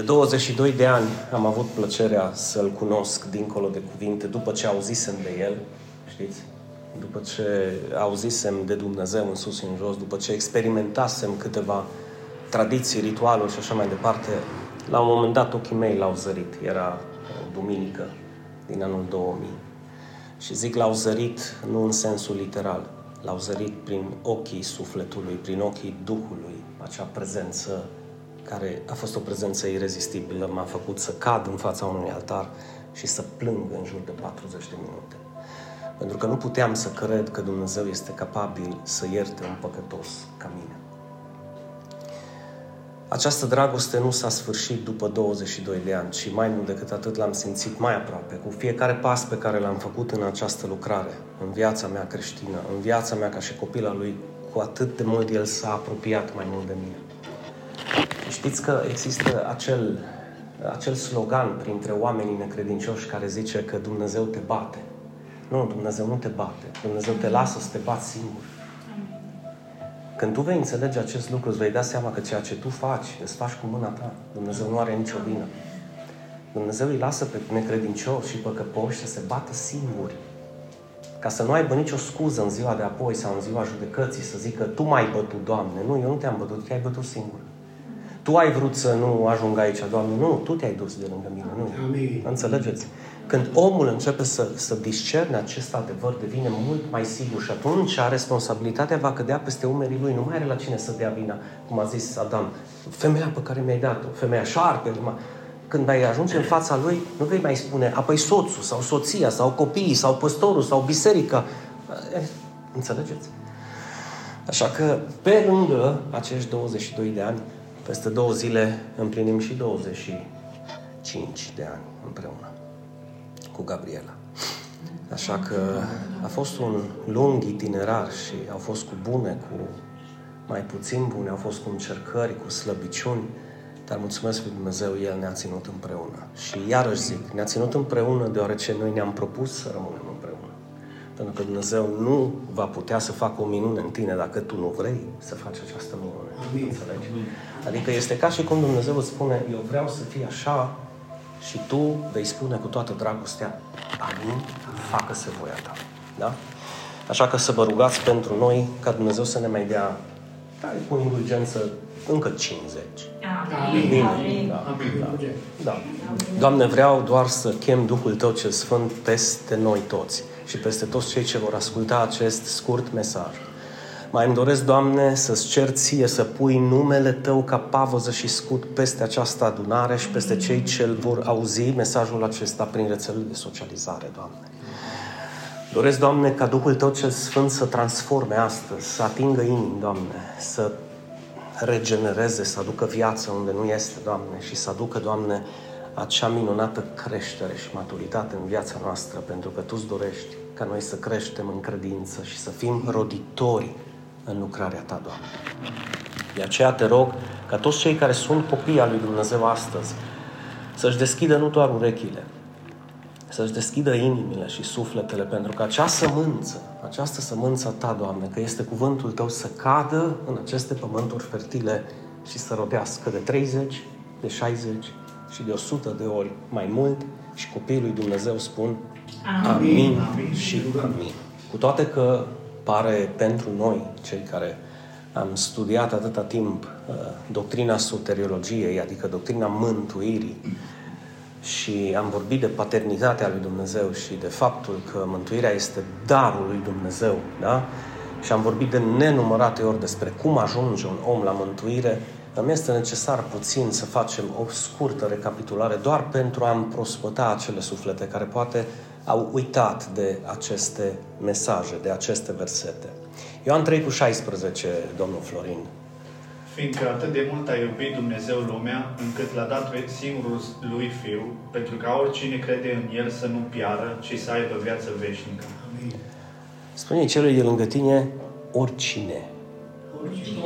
De 22 de ani am avut plăcerea să-L cunosc dincolo de cuvinte, după ce auzisem de El, știți? După ce auzisem de Dumnezeu în sus și în jos, după ce experimentasem câteva tradiții, ritualuri și așa mai departe, la un moment dat ochii mei l-au zărit. Era duminică din anul 2000. Și zic l-au zărit nu în sensul literal, l-au zărit prin ochii sufletului, prin ochii Duhului, acea prezență care a fost o prezență irezistibilă, m-a făcut să cad în fața unui altar și să plâng în jur de 40 de minute. Pentru că nu puteam să cred că Dumnezeu este capabil să ierte un păcătos ca mine. Această dragoste nu s-a sfârșit după 22 de ani, ci mai mult decât atât l-am simțit mai aproape, cu fiecare pas pe care l-am făcut în această lucrare, în viața mea creștină, în viața mea ca și copila lui, cu atât de mult el s-a apropiat mai mult de mine. Știți că există acel, acel slogan printre oamenii necredincioși care zice că Dumnezeu te bate. Nu, Dumnezeu nu te bate. Dumnezeu te lasă să te bați singur. Când tu vei înțelege acest lucru, îți vei da seama că ceea ce tu faci, îți faci cu mâna ta. Dumnezeu nu are nicio vină. Dumnezeu îi lasă pe necredincioși și păcăpoși să se bată singuri. Ca să nu aibă nicio scuză în ziua de apoi sau în ziua judecății să zică tu m-ai bătut, Doamne. Nu, eu nu te-am bătut, te-ai bătut singur. Tu ai vrut să nu ajung aici, Doamne. Nu, Tu te-ai dus de lângă mine. Nu. Amin. Înțelegeți? Când omul începe să, să discerne acest adevăr, devine mult mai sigur și atunci responsabilitatea va cădea peste umerii lui. Nu mai are la cine să dea vina, cum a zis Adam. Femeia pe care mi-ai dat-o, femeia șarpe, când ai ajunge în fața lui, nu vei mai spune, apoi soțul, sau soția, sau copiii, sau păstorul, sau biserica. Eh, înțelegeți? Așa că, pe lângă acești 22 de ani, peste două zile împlinim și 25 de ani împreună cu Gabriela. Așa că a fost un lung itinerar și au fost cu bune, cu mai puțin bune, au fost cu încercări, cu slăbiciuni, dar mulțumesc lui Dumnezeu, El ne-a ținut împreună. Și iarăși zic, ne-a ținut împreună deoarece noi ne-am propus să rămânem împreună. Pentru că Dumnezeu nu va putea să facă o minune în tine dacă tu nu vrei să faci această minune. Amin. Înțelegi? Adică este ca și cum Dumnezeu îți spune, eu vreau să fie așa și tu vei spune cu toată dragostea, amin, facă-se voia ta. Da? Așa că să vă rugați pentru noi ca Dumnezeu să ne mai dea, care cu indulgență, încă 50. Amin. Bine. Amin. Da. Da. da. Doamne, vreau doar să chem Duhul Tău cel Sfânt peste noi toți și peste toți cei ce vor asculta acest scurt mesaj. Mai îmi doresc, Doamne, să-ți cer ție să pui numele Tău ca pavăză și scut peste această adunare și peste cei ce îl vor auzi mesajul acesta prin rețelele de socializare, Doamne. Doresc, Doamne, ca Duhul Tău cel Sfânt să transforme astăzi, să atingă inimi, Doamne, să regenereze, să aducă viață unde nu este, Doamne, și să aducă, Doamne, acea minunată creștere și maturitate în viața noastră, pentru că Tu îți dorești ca noi să creștem în credință și să fim roditori în lucrarea Ta, Doamne. De aceea te rog ca toți cei care sunt copii al lui Dumnezeu astăzi să-și deschidă nu doar urechile, să-și deschidă inimile și sufletele, pentru că acea sămânță, această sămânță a Ta, Doamne, că este cuvântul Tău să cadă în aceste pământuri fertile și să rodească de 30, de 60 și de 100 de ori mai mult și copiii lui Dumnezeu spun amin, amin, amin și amin. Cu toate că pare pentru noi, cei care am studiat atâta timp uh, doctrina soteriologiei, adică doctrina mântuirii, și am vorbit de paternitatea lui Dumnezeu și de faptul că mântuirea este darul lui Dumnezeu, da? Și am vorbit de nenumărate ori despre cum ajunge un om la mântuire, îmi este necesar puțin să facem o scurtă recapitulare doar pentru a împrospăta acele suflete care poate au uitat de aceste mesaje, de aceste versete. Ioan 3 cu 16, domnul Florin. Fiindcă atât de mult a iubit Dumnezeu lumea, încât l-a dat singurul lui Fiu, pentru ca oricine crede în El să nu piară, ci să aibă viață veșnică. Amin. Spune celui de lângă tine, oricine. Oricine.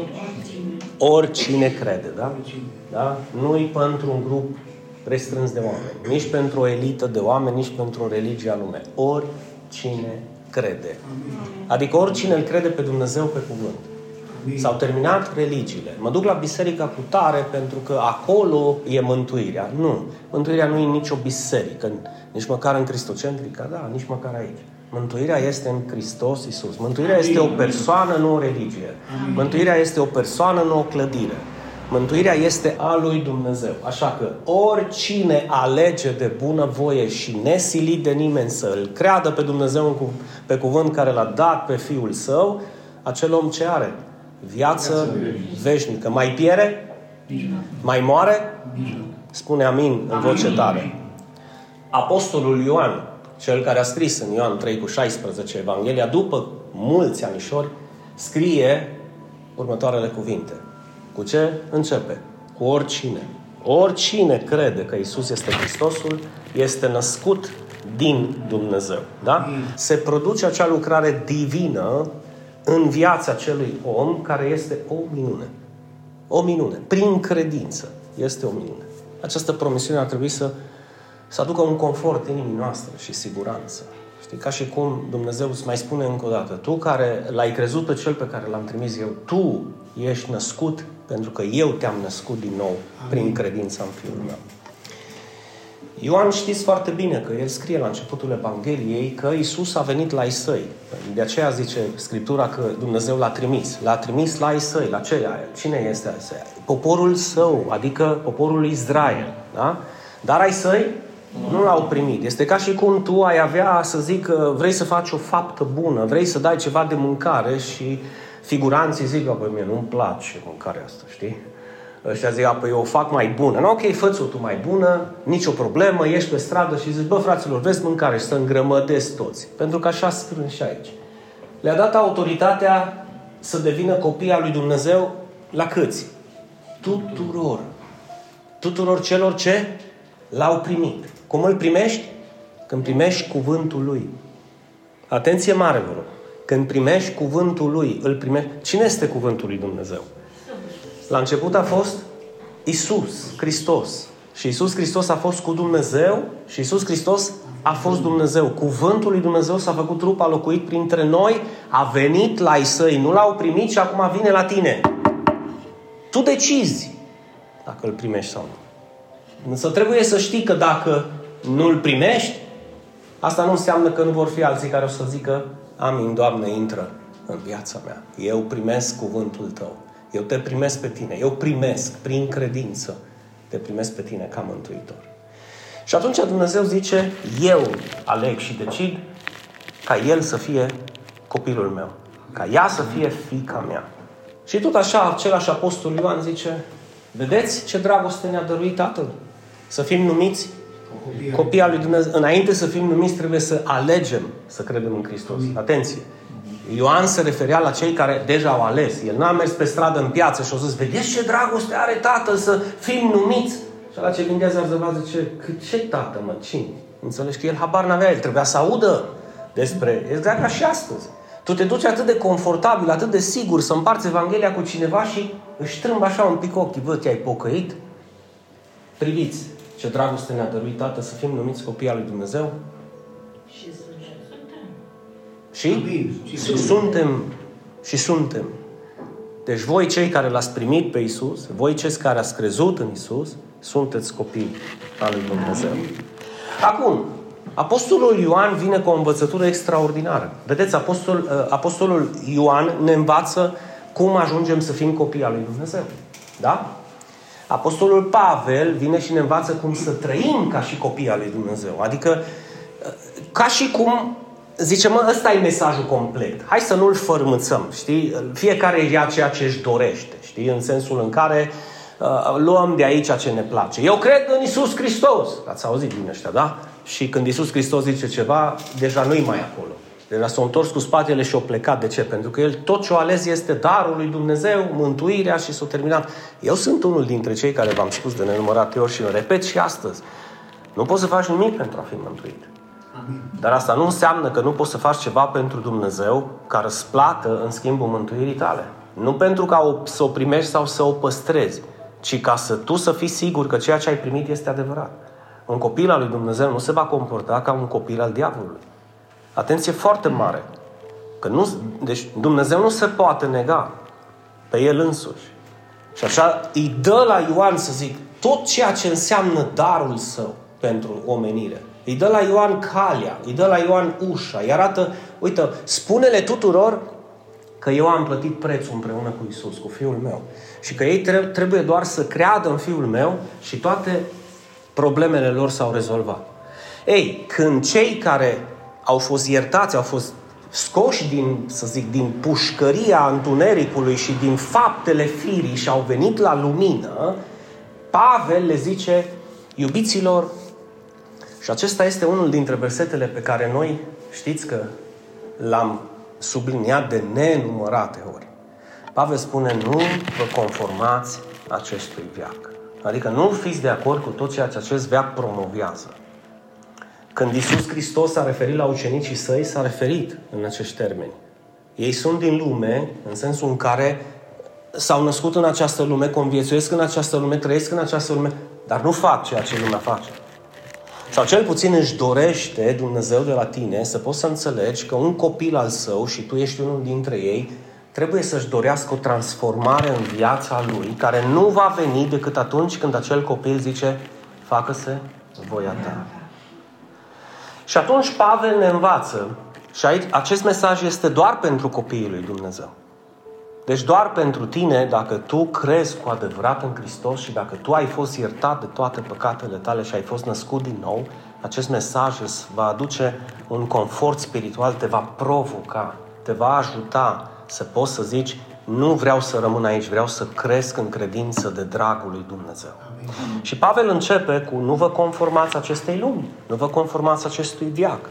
Oricine crede, da? da? Nu-i pentru un grup restrâns de oameni, nici pentru o elită de oameni, nici pentru o religie a lume. Oricine crede. Adică oricine îl crede pe Dumnezeu pe cuvânt. S-au terminat religiile. Mă duc la biserica cu tare pentru că acolo e mântuirea. Nu. Mântuirea nu e nicio biserică, nici măcar în Cristocentrica, da, nici măcar aici. Mântuirea este în Hristos Isus. Mântuirea este o persoană, nu o religie. Mântuirea este o persoană, nu o clădire. Mântuirea este a lui Dumnezeu. Așa că oricine alege de bună voie și nesilit de nimeni să îl creadă pe Dumnezeu pe cuvânt care l-a dat pe Fiul Său, acel om ce are? Viață veșnică. Mai piere? Mai moare? Spune amin în voce tare. Apostolul Ioan, cel care a scris în Ioan 3 cu 16 Evanghelia, după mulți anișori, scrie următoarele cuvinte. Cu ce începe? Cu oricine. Oricine crede că Isus este Hristosul, este născut din Dumnezeu. Da? Se produce acea lucrare divină în viața acelui om care este o minune. O minune. Prin credință. Este o minune. Această promisiune ar trebui să, să aducă un confort inimii noastre și siguranță. Știi, ca și cum Dumnezeu îți mai spune încă o dată, tu care l-ai crezut pe cel pe care l-am trimis eu, tu ești născut pentru că eu te-am născut din nou Amin. prin credința în Fiul meu. Ioan știți foarte bine că el scrie la începutul Evangheliei că Isus a venit la ei săi. De aceea zice Scriptura că Dumnezeu l-a trimis. L-a trimis la ei săi. La ce? Cine este ai săi? Poporul său, adică poporul Israel. Da? Dar ai săi nu l-au primit. Este ca și cum tu ai avea, să zic, vrei să faci o faptă bună, vrei să dai ceva de mâncare și figuranții zic, că mie nu-mi place mâncarea asta, știi? Ăștia zic, păi eu o fac mai bună. Nu, ok, fă tu mai bună, nicio problemă, ieși pe stradă și zici, bă, fraților, vezi mâncare și să îngrămădesc toți. Pentru că așa scrie și aici. Le-a dat autoritatea să devină copii al lui Dumnezeu la câți? Tuturor. Tuturor celor ce l-au primit. Cum îl primești? Când primești cuvântul lui. Atenție mare, vă rog. Când primești cuvântul lui, îl primești. Cine este cuvântul lui Dumnezeu? La început a fost Isus Hristos. Și Isus Hristos a fost cu Dumnezeu și Isus Hristos a fost Dumnezeu. Cuvântul lui Dumnezeu s-a făcut trup, a locuit printre noi, a venit la ei săi, nu l-au primit și acum vine la tine. Tu decizi dacă îl primești sau nu. Însă trebuie să știi că dacă nu îl primești, asta nu înseamnă că nu vor fi alții care o să zică Amin, Doamne, intră în viața mea. Eu primesc cuvântul Tău. Eu te primesc pe tine. Eu primesc prin credință. Te primesc pe tine ca mântuitor. Și atunci Dumnezeu zice, eu aleg și decid ca el să fie copilul meu. Ca ea să fie fica mea. Și tot așa, același apostol Ioan zice, vedeți ce dragoste ne-a dăruit Tatăl? Să fim numiți copii al lui Dumnezeu. Înainte să fim numiți, trebuie să alegem să credem în Hristos. Atenție! Ioan se referea la cei care deja au ales. El n-a mers pe stradă în piață și a zis, vedeți ce dragoste are tatăl să fim numiți. Și la ce gândea Zarzăva zice, ce tată mă, cine? Înțelegi că el habar n-avea, el trebuia să audă despre, exact ca și astăzi. Tu te duci atât de confortabil, atât de sigur să împarți Evanghelia cu cineva și își strâmb așa un pic ochii. Vă, te-ai pocăit? Priviți ce dragoste ne-a dăruit Tată să fim numiți copii al lui Dumnezeu. Și suntem. Și? și suntem. Și suntem. Deci voi cei care l-ați primit pe Isus, voi cei care ați crezut în Isus, sunteți copii al lui Dumnezeu. Acum, Apostolul Ioan vine cu o învățătură extraordinară. Vedeți, apostol, uh, Apostolul Ioan ne învață cum ajungem să fim copii al lui Dumnezeu. Da? Apostolul Pavel vine și ne învață cum să trăim ca și copii al lui Dumnezeu. Adică, uh, ca și cum zice, mă, ăsta e mesajul complet. Hai să nu-l fărmâțăm, știi? Fiecare ia ceea ce își dorește, știi? În sensul în care uh, luăm de aici ce ne place. Eu cred în Isus Hristos. Ați auzit din ăștia, da? Și când Isus Hristos zice ceva, deja nu-i mai acolo. Deja s-a întors cu spatele și a plecat. De ce? Pentru că el tot ce o ales este darul lui Dumnezeu, mântuirea și s-a terminat. Eu sunt unul dintre cei care v-am spus de nenumărate ori și îl repet și astăzi. Nu poți să faci nimic pentru a fi mântuit. Dar asta nu înseamnă că nu poți să faci ceva pentru Dumnezeu ca răsplată în schimbul mântuirii tale. Nu pentru ca o, să o primești sau să o păstrezi, ci ca să tu să fii sigur că ceea ce ai primit este adevărat. Un copil al lui Dumnezeu nu se va comporta ca un copil al diavolului. Atenție foarte mare. Că nu, deci Dumnezeu nu se poate nega. pe el însuși. Și așa îi dă la Ioan, să zic, tot ceea ce înseamnă darul său pentru omenire. Îi dă la Ioan calea, îi dă la Ioan ușa, îi arată, uite, spune-le tuturor că eu am plătit prețul împreună cu Isus, cu Fiul meu. Și că ei trebuie doar să creadă în Fiul meu și toate problemele lor s-au rezolvat. Ei, când cei care au fost iertați, au fost scoși din, să zic, din pușcăria întunericului și din faptele firii și au venit la lumină, Pavel le zice, iubiților, și acesta este unul dintre versetele pe care noi știți că l-am subliniat de nenumărate ori. Pavel spune, nu vă conformați acestui viac. Adică nu fiți de acord cu tot ceea ce acest veac promovează. Când Isus Hristos s-a referit la ucenicii săi, s-a referit în acești termeni. Ei sunt din lume, în sensul în care s-au născut în această lume, conviețuiesc în această lume, trăiesc în această lume, dar nu fac ceea ce lumea face. Sau cel puțin își dorește Dumnezeu de la tine să poți să înțelegi că un copil al său, și tu ești unul dintre ei, trebuie să-și dorească o transformare în viața lui, care nu va veni decât atunci când acel copil zice, facă-se voia ta. Și atunci Pavel ne învață, și aici acest mesaj este doar pentru copiii lui Dumnezeu. Deci doar pentru tine, dacă tu crezi cu adevărat în Hristos și dacă tu ai fost iertat de toate păcatele tale și ai fost născut din nou, acest mesaj îți va aduce un confort spiritual, te va provoca, te va ajuta să poți să zici nu vreau să rămân aici, vreau să cresc în credință de dragul lui Dumnezeu. Amin. Și Pavel începe cu nu vă conformați acestei lumi, nu vă conformați acestui viac,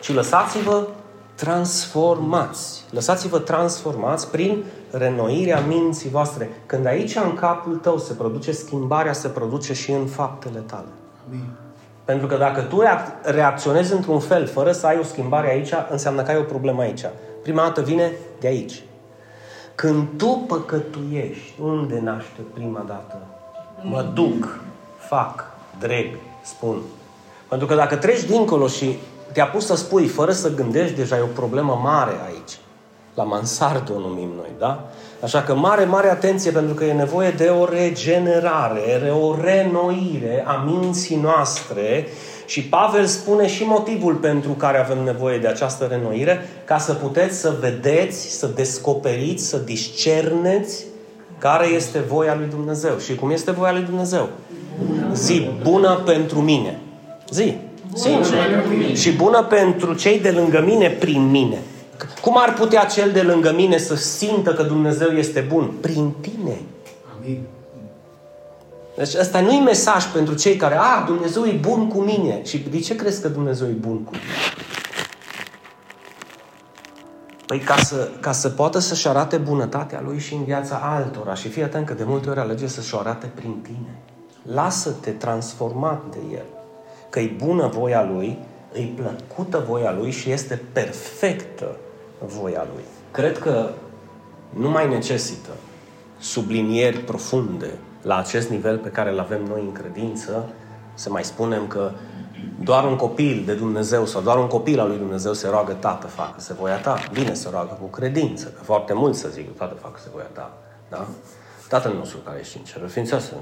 ci lăsați-vă transformați. Lăsați-vă transformați prin renoirea minții voastre. Când aici în capul tău se produce schimbarea, se produce și în faptele tale. Amin. Pentru că dacă tu reacționezi într-un fel fără să ai o schimbare aici, înseamnă că ai o problemă aici. Prima dată vine de aici. Când tu păcătuiești, unde naște prima dată? Mă duc, fac, dreg, spun. Pentru că dacă treci dincolo și te-a pus să spui fără să gândești, deja e o problemă mare aici. La mansardo numim noi, da? Așa că mare, mare atenție pentru că e nevoie de o regenerare, o renoire a minții noastre și Pavel spune și motivul pentru care avem nevoie de această renoire, ca să puteți să vedeți, să descoperiți, să discerneți care este voia lui Dumnezeu. Și cum este voia lui Dumnezeu? Zi bună pentru mine. Zi. Sincer. Și bună pentru cei de lângă mine prin mine. Cum ar putea cel de lângă mine să simtă că Dumnezeu este bun? Prin tine. Amin. Deci ăsta nu e mesaj pentru cei care, a, Dumnezeu e bun cu mine. Și de ce crezi că Dumnezeu e bun cu mine? Păi ca să, ca să poată să-și arate bunătatea Lui și în viața altora. Și fii atent că de multe ori alege să-și o arate prin tine. Lasă-te transformat de El. Că e bună voia Lui, îi plăcută voia Lui și este perfectă voia Lui. Cred că nu mai necesită sublinieri profunde la acest nivel pe care îl avem noi în credință, să mai spunem că doar un copil de Dumnezeu sau doar un copil al lui Dumnezeu se roagă, Tată, facă-se voia ta. Bine se roagă cu credință, că foarte mult să zic, Tată, facă-se voia ta. Da? Tatăl nostru care ești în cer, ființează.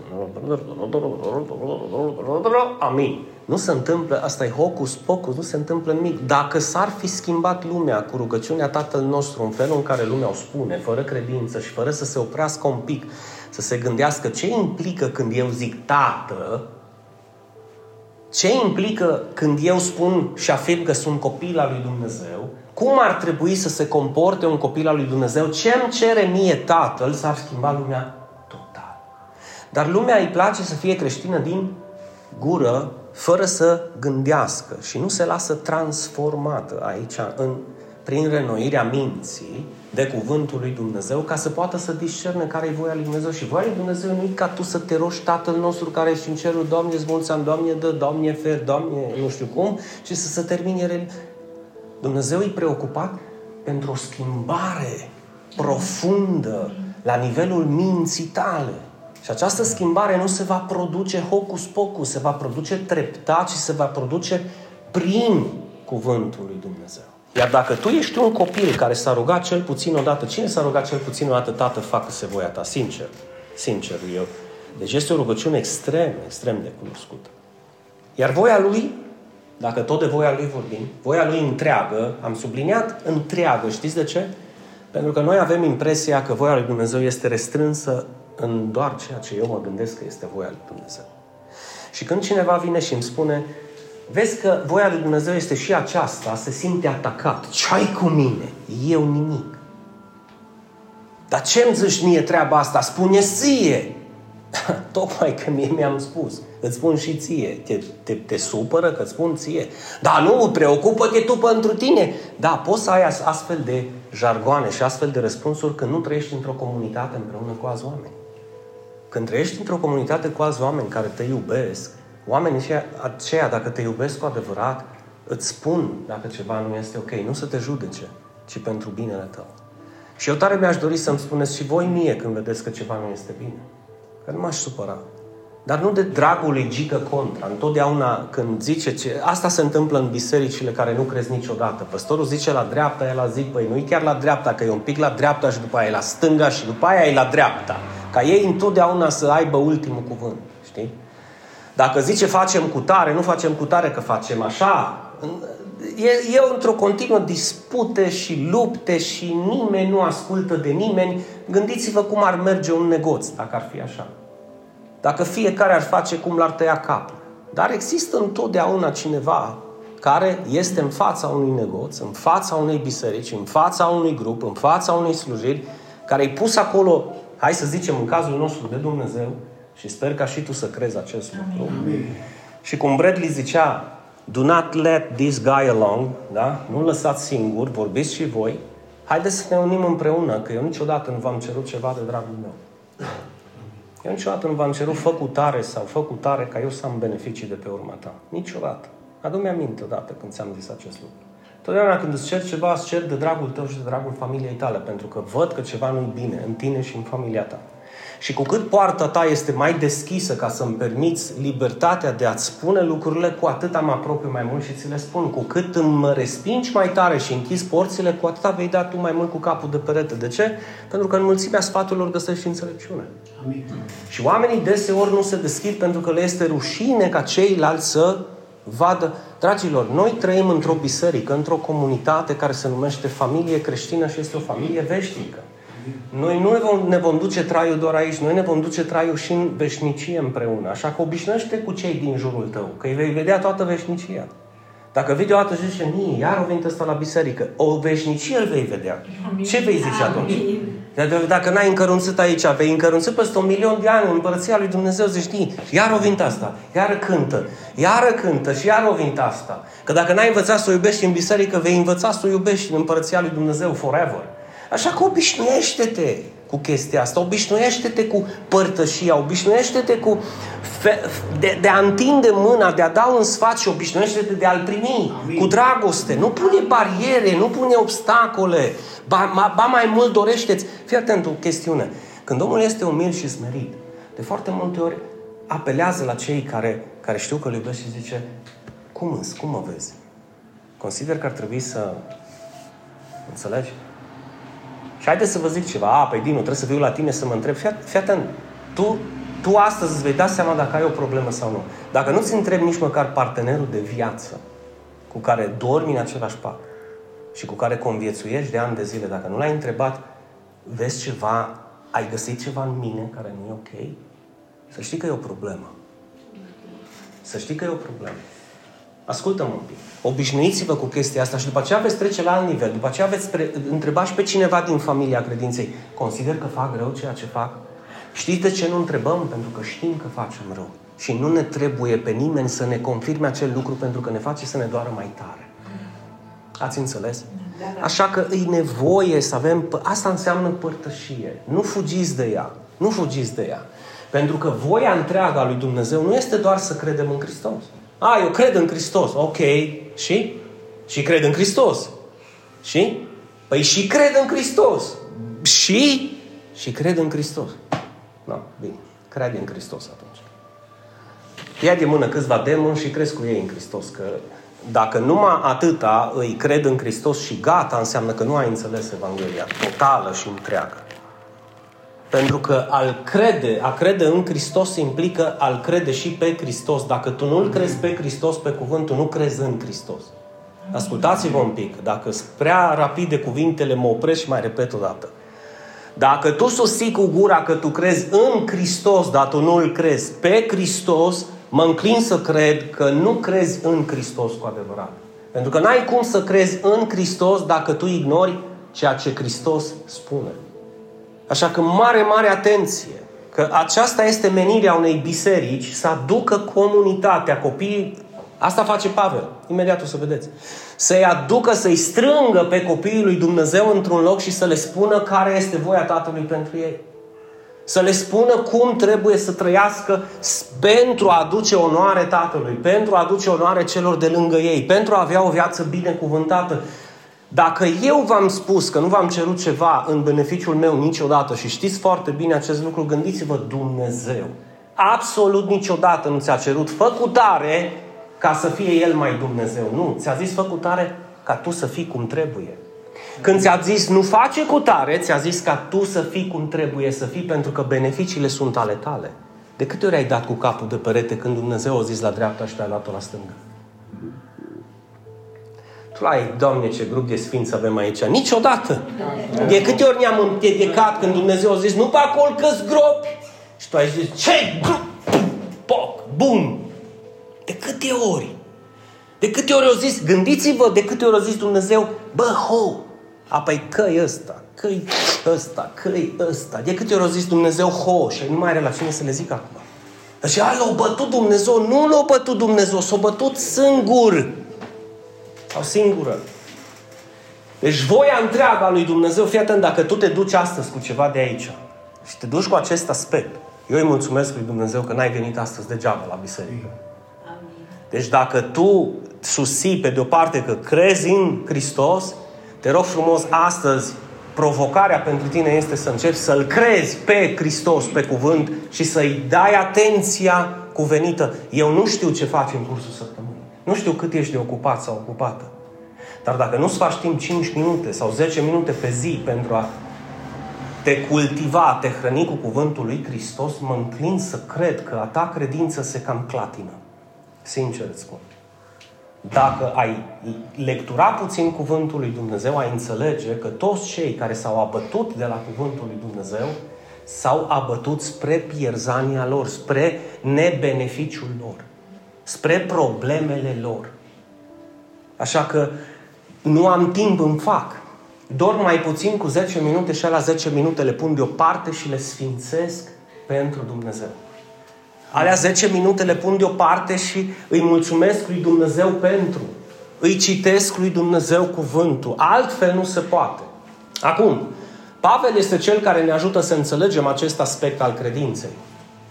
Amin. Nu se întâmplă, asta e hocus pocus, nu se întâmplă nimic. Dacă s-ar fi schimbat lumea cu rugăciunea Tatăl nostru în felul în care lumea o spune, fără credință și fără să se oprească un pic, să se gândească ce implică când eu zic Tată, ce implică când eu spun și afirm că sunt copil al lui Dumnezeu, cum ar trebui să se comporte un copil al lui Dumnezeu, ce îmi cere mie Tatăl, s-ar schimba lumea total. Dar lumea îi place să fie creștină din gură, fără să gândească și nu se lasă transformată aici în, prin renoirea minții de cuvântul lui Dumnezeu ca să poată să discerne care e voia lui Dumnezeu. Și voia lui Dumnezeu nu e ca tu să te rogi Tatăl nostru care ești în cerul, Doamne, îți mulțumim, Doamne, dă, Doamne, fer, Doamne, nu știu cum, și să se termine. Dumnezeu e preocupat pentru o schimbare profundă la nivelul minții tale. Și această schimbare nu se va produce hocus pocus, se va produce treptat și se va produce prin cuvântul lui Dumnezeu. Iar dacă tu ești un copil care s-a rugat cel puțin odată, cine s-a rugat cel puțin odată, tată, facă-se voia ta? Sincer, sincer, eu. Deci este o rugăciune extrem, extrem de cunoscută. Iar voia lui, dacă tot de voia lui vorbim, voia lui întreagă, am subliniat întreagă, știți de ce? Pentru că noi avem impresia că voia lui Dumnezeu este restrânsă în doar ceea ce eu mă gândesc că este voia lui Dumnezeu. Și când cineva vine și îmi spune, vezi că voia lui Dumnezeu este și aceasta, se simte atacat. Ce ai cu mine? Eu nimic. Dar ce îmi zici mie treaba asta? Spune ție! Tocmai că mie mi-am spus. Îți spun și ție. Te, te, te supără că îți spun ție. Dar nu, preocupă-te tu pentru tine. Da, poți să ai astfel de jargoane și astfel de răspunsuri când nu trăiești într-o comunitate împreună cu alți oameni. Când trăiești într-o comunitate cu alți oameni care te iubesc, oamenii aceia, dacă te iubesc cu adevărat, îți spun dacă ceva nu este ok. Nu să te judece, ci pentru binele tău. Și eu tare mi-aș dori să-mi spuneți și voi mie când vedeți că ceva nu este bine. Că nu m-aș supăra. Dar nu de dragul lui gică contra. Întotdeauna când zice ce... Asta se întâmplă în bisericile care nu crezi niciodată. Păstorul zice la dreapta, el la zic, păi nu e chiar la dreapta, că e un pic la dreapta și după aia e la stânga și după aia e la dreapta. Ca ei întotdeauna să aibă ultimul cuvânt. Știi? Dacă zice facem cu tare, nu facem cu tare că facem așa, e, e într-o continuă dispute și lupte și nimeni nu ascultă de nimeni. Gândiți-vă cum ar merge un negoț dacă ar fi așa. Dacă fiecare ar face cum l-ar tăia capul. Dar există întotdeauna cineva care este în fața unui negoț, în fața unei biserici, în fața unui grup, în fața unei slujiri, care e pus acolo, hai să zicem, în cazul nostru de Dumnezeu, și sper ca și tu să crezi acest lucru. Amin. Și cum Bradley zicea, do not let this guy alone, da? Nu lăsați singur, vorbiți și voi. Haideți să ne unim împreună, că eu niciodată nu v-am cerut ceva de dragul meu. Eu niciodată nu v-am cerut făcutare sau făcutare ca eu să am beneficii de pe urma ta. Niciodată. Adu-mi aminte odată când ți-am zis acest lucru. Totdeauna când îți cer ceva, îți cer de dragul tău și de dragul familiei tale, pentru că văd că ceva nu-i bine în tine și în familia ta. Și cu cât poarta ta este mai deschisă ca să-mi permiți libertatea de a-ți spune lucrurile, cu atât am apropiu mai mult și ți le spun. Cu cât îmi respingi mai tare și închizi porțile, cu atât vei da tu mai mult cu capul de perete. De ce? Pentru că în mulțimea sfaturilor găsești și înțelepciune. Amin. Și oamenii deseori nu se deschid pentru că le este rușine ca ceilalți să vadă. Dragilor, noi trăim într-o biserică, într-o comunitate care se numește familie creștină și este o familie veșnică. Noi nu ne vom, ne vom duce traiul doar aici, noi ne vom duce traiul și în veșnicie împreună. Așa că obișnuiește cu cei din jurul tău, că îi vei vedea toată veșnicia. Dacă vii deodată și zice, nie, iar o venit ăsta la biserică, o veșnicie îl vei vedea. Amin. Ce vei zice atunci? Amin. Dacă n-ai încărunțit aici, vei încărunțit peste un milion de ani în împărăția lui Dumnezeu, zici, nie, iar o vint asta, iar cântă, iar cântă și iar o vint asta. Că dacă n-ai învățat să o iubești în biserică, vei învăța să o iubești în împărăția lui Dumnezeu forever. Așa că obișnuiește-te cu chestia asta, obișnuiește-te cu părtășia, obișnuiește-te cu fe- de, de a întinde mâna, de a da un sfat și obișnuiește-te de a-l primi Amin. cu dragoste. Nu pune bariere, nu pune obstacole, ba, ba, ba mai mult dorește-ți. Fii atent o chestiune. Când omul este umil și smerit, de foarte multe ori apelează la cei care, care știu că îl iubesc și zice cum îți, cum mă vezi? Consider că ar trebui să înțelegi? Și haideți să vă zic ceva. A, păi Dinu, trebuie să viu la tine să mă întreb. Fii, fii atent. Tu, tu astăzi îți vei da seama dacă ai o problemă sau nu. Dacă nu-ți întrebi nici măcar partenerul de viață cu care dormi în același pat și cu care conviețuiești de ani de zile, dacă nu l-ai întrebat, vezi ceva, ai găsit ceva în mine care nu e ok, să știi că e o problemă. Să știi că e o problemă. Ascultă-mă un pic. Obișnuiți-vă cu chestia asta și după aceea veți trece la alt nivel. După aceea veți pre- întreba și pe cineva din familia credinței. Consider că fac rău ceea ce fac? Știți de ce nu întrebăm? Pentru că știm că facem rău. Și nu ne trebuie pe nimeni să ne confirme acel lucru pentru că ne face să ne doară mai tare. Ați înțeles? Da, da. Așa că e nevoie să avem... Asta înseamnă părtășie. Nu fugiți de ea. Nu fugiți de ea. Pentru că voia întreaga lui Dumnezeu nu este doar să credem în Hristos. A, eu cred în Hristos. Ok. Și? Și cred în Hristos. Și? Păi și cred în Hristos. Și? Și cred în Hristos. Nu, no, bine. Crede în Hristos atunci. Ia de mână câțiva demoni și crezi cu ei în Hristos, că dacă numai atâta îi cred în Hristos și gata, înseamnă că nu ai înțeles Evanghelia totală și întreagă. Pentru că al crede, a crede în Hristos implică al crede și pe Hristos. Dacă tu nu-L crezi pe Hristos, pe cuvântul, nu crezi în Hristos. Ascultați-vă un pic. Dacă sunt prea rapide cuvintele, mă opresc și mai repet o dată. Dacă tu susții cu gura că tu crezi în Hristos, dar tu nu îl crezi pe Hristos, mă înclin să cred că nu crezi în Hristos cu adevărat. Pentru că n-ai cum să crezi în Hristos dacă tu ignori ceea ce Hristos spune. Așa că mare, mare atenție că aceasta este menirea unei biserici să aducă comunitatea, copiii, asta face Pavel, imediat o să vedeți, să-i aducă, să-i strângă pe copiii lui Dumnezeu într-un loc și să le spună care este voia Tatălui pentru ei. Să le spună cum trebuie să trăiască pentru a aduce onoare Tatălui, pentru a aduce onoare celor de lângă ei, pentru a avea o viață binecuvântată. Dacă eu v-am spus că nu v-am cerut ceva în beneficiul meu niciodată și știți foarte bine acest lucru, gândiți-vă Dumnezeu. Absolut niciodată nu ți-a cerut făcutare ca să fie El mai Dumnezeu. Nu, ți-a zis făcutare ca tu să fii cum trebuie. Când ți-a zis nu face cu tare, ți-a zis ca tu să fii cum trebuie să fii pentru că beneficiile sunt ale tale. De câte ori ai dat cu capul de perete când Dumnezeu a zis la dreapta și te-a luat-o la stânga? Tu ai, Doamne, ce grup de sfinți avem aici. Niciodată. De câte ori ne-am împiedicat când Dumnezeu a zis, nu pe acolo că gropi. Și tu ai zis, ce grup? Poc, bum. De câte ori? De câte ori au zis, gândiți-vă de câte ori au zis Dumnezeu, bă, ho, apoi că ăsta, că-i ăsta, că-i ăsta. De câte ori au zis Dumnezeu, ho, și nu mai are la cine să le zic acum. Și a, l-a bătut Dumnezeu, nu l-a bătut Dumnezeu, s-a bătut singur. Sau singură. Deci voia întreaga lui Dumnezeu, fii atent, dacă tu te duci astăzi cu ceva de aici și te duci cu acest aspect, eu îi mulțumesc lui Dumnezeu că n-ai venit astăzi degeaba la biserică. Deci dacă tu susții pe de o parte că crezi în Hristos, te rog frumos astăzi provocarea pentru tine este să începi să-L crezi pe Hristos, pe cuvânt și să-i dai atenția cuvenită. Eu nu știu ce faci în cursul săptămânii. Nu știu cât ești de ocupat sau ocupată. Dar dacă nu-ți faci timp 5 minute sau 10 minute pe zi pentru a te cultiva, a te hrăni cu cuvântul lui Hristos, mă înclin să cred că a ta credință se cam clatină. Sincer îți spun. Dacă ai lectura puțin cuvântul lui Dumnezeu, ai înțelege că toți cei care s-au abătut de la cuvântul lui Dumnezeu s-au abătut spre pierzania lor, spre nebeneficiul lor, spre problemele lor. Așa că nu am timp, îmi fac. Dorm mai puțin cu 10 minute și la 10 minute le pun deoparte și le sfințesc pentru Dumnezeu. Alea 10 minute le pun deoparte și îi mulțumesc lui Dumnezeu pentru. Îi citesc lui Dumnezeu cuvântul. Altfel nu se poate. Acum, Pavel este cel care ne ajută să înțelegem acest aspect al credinței.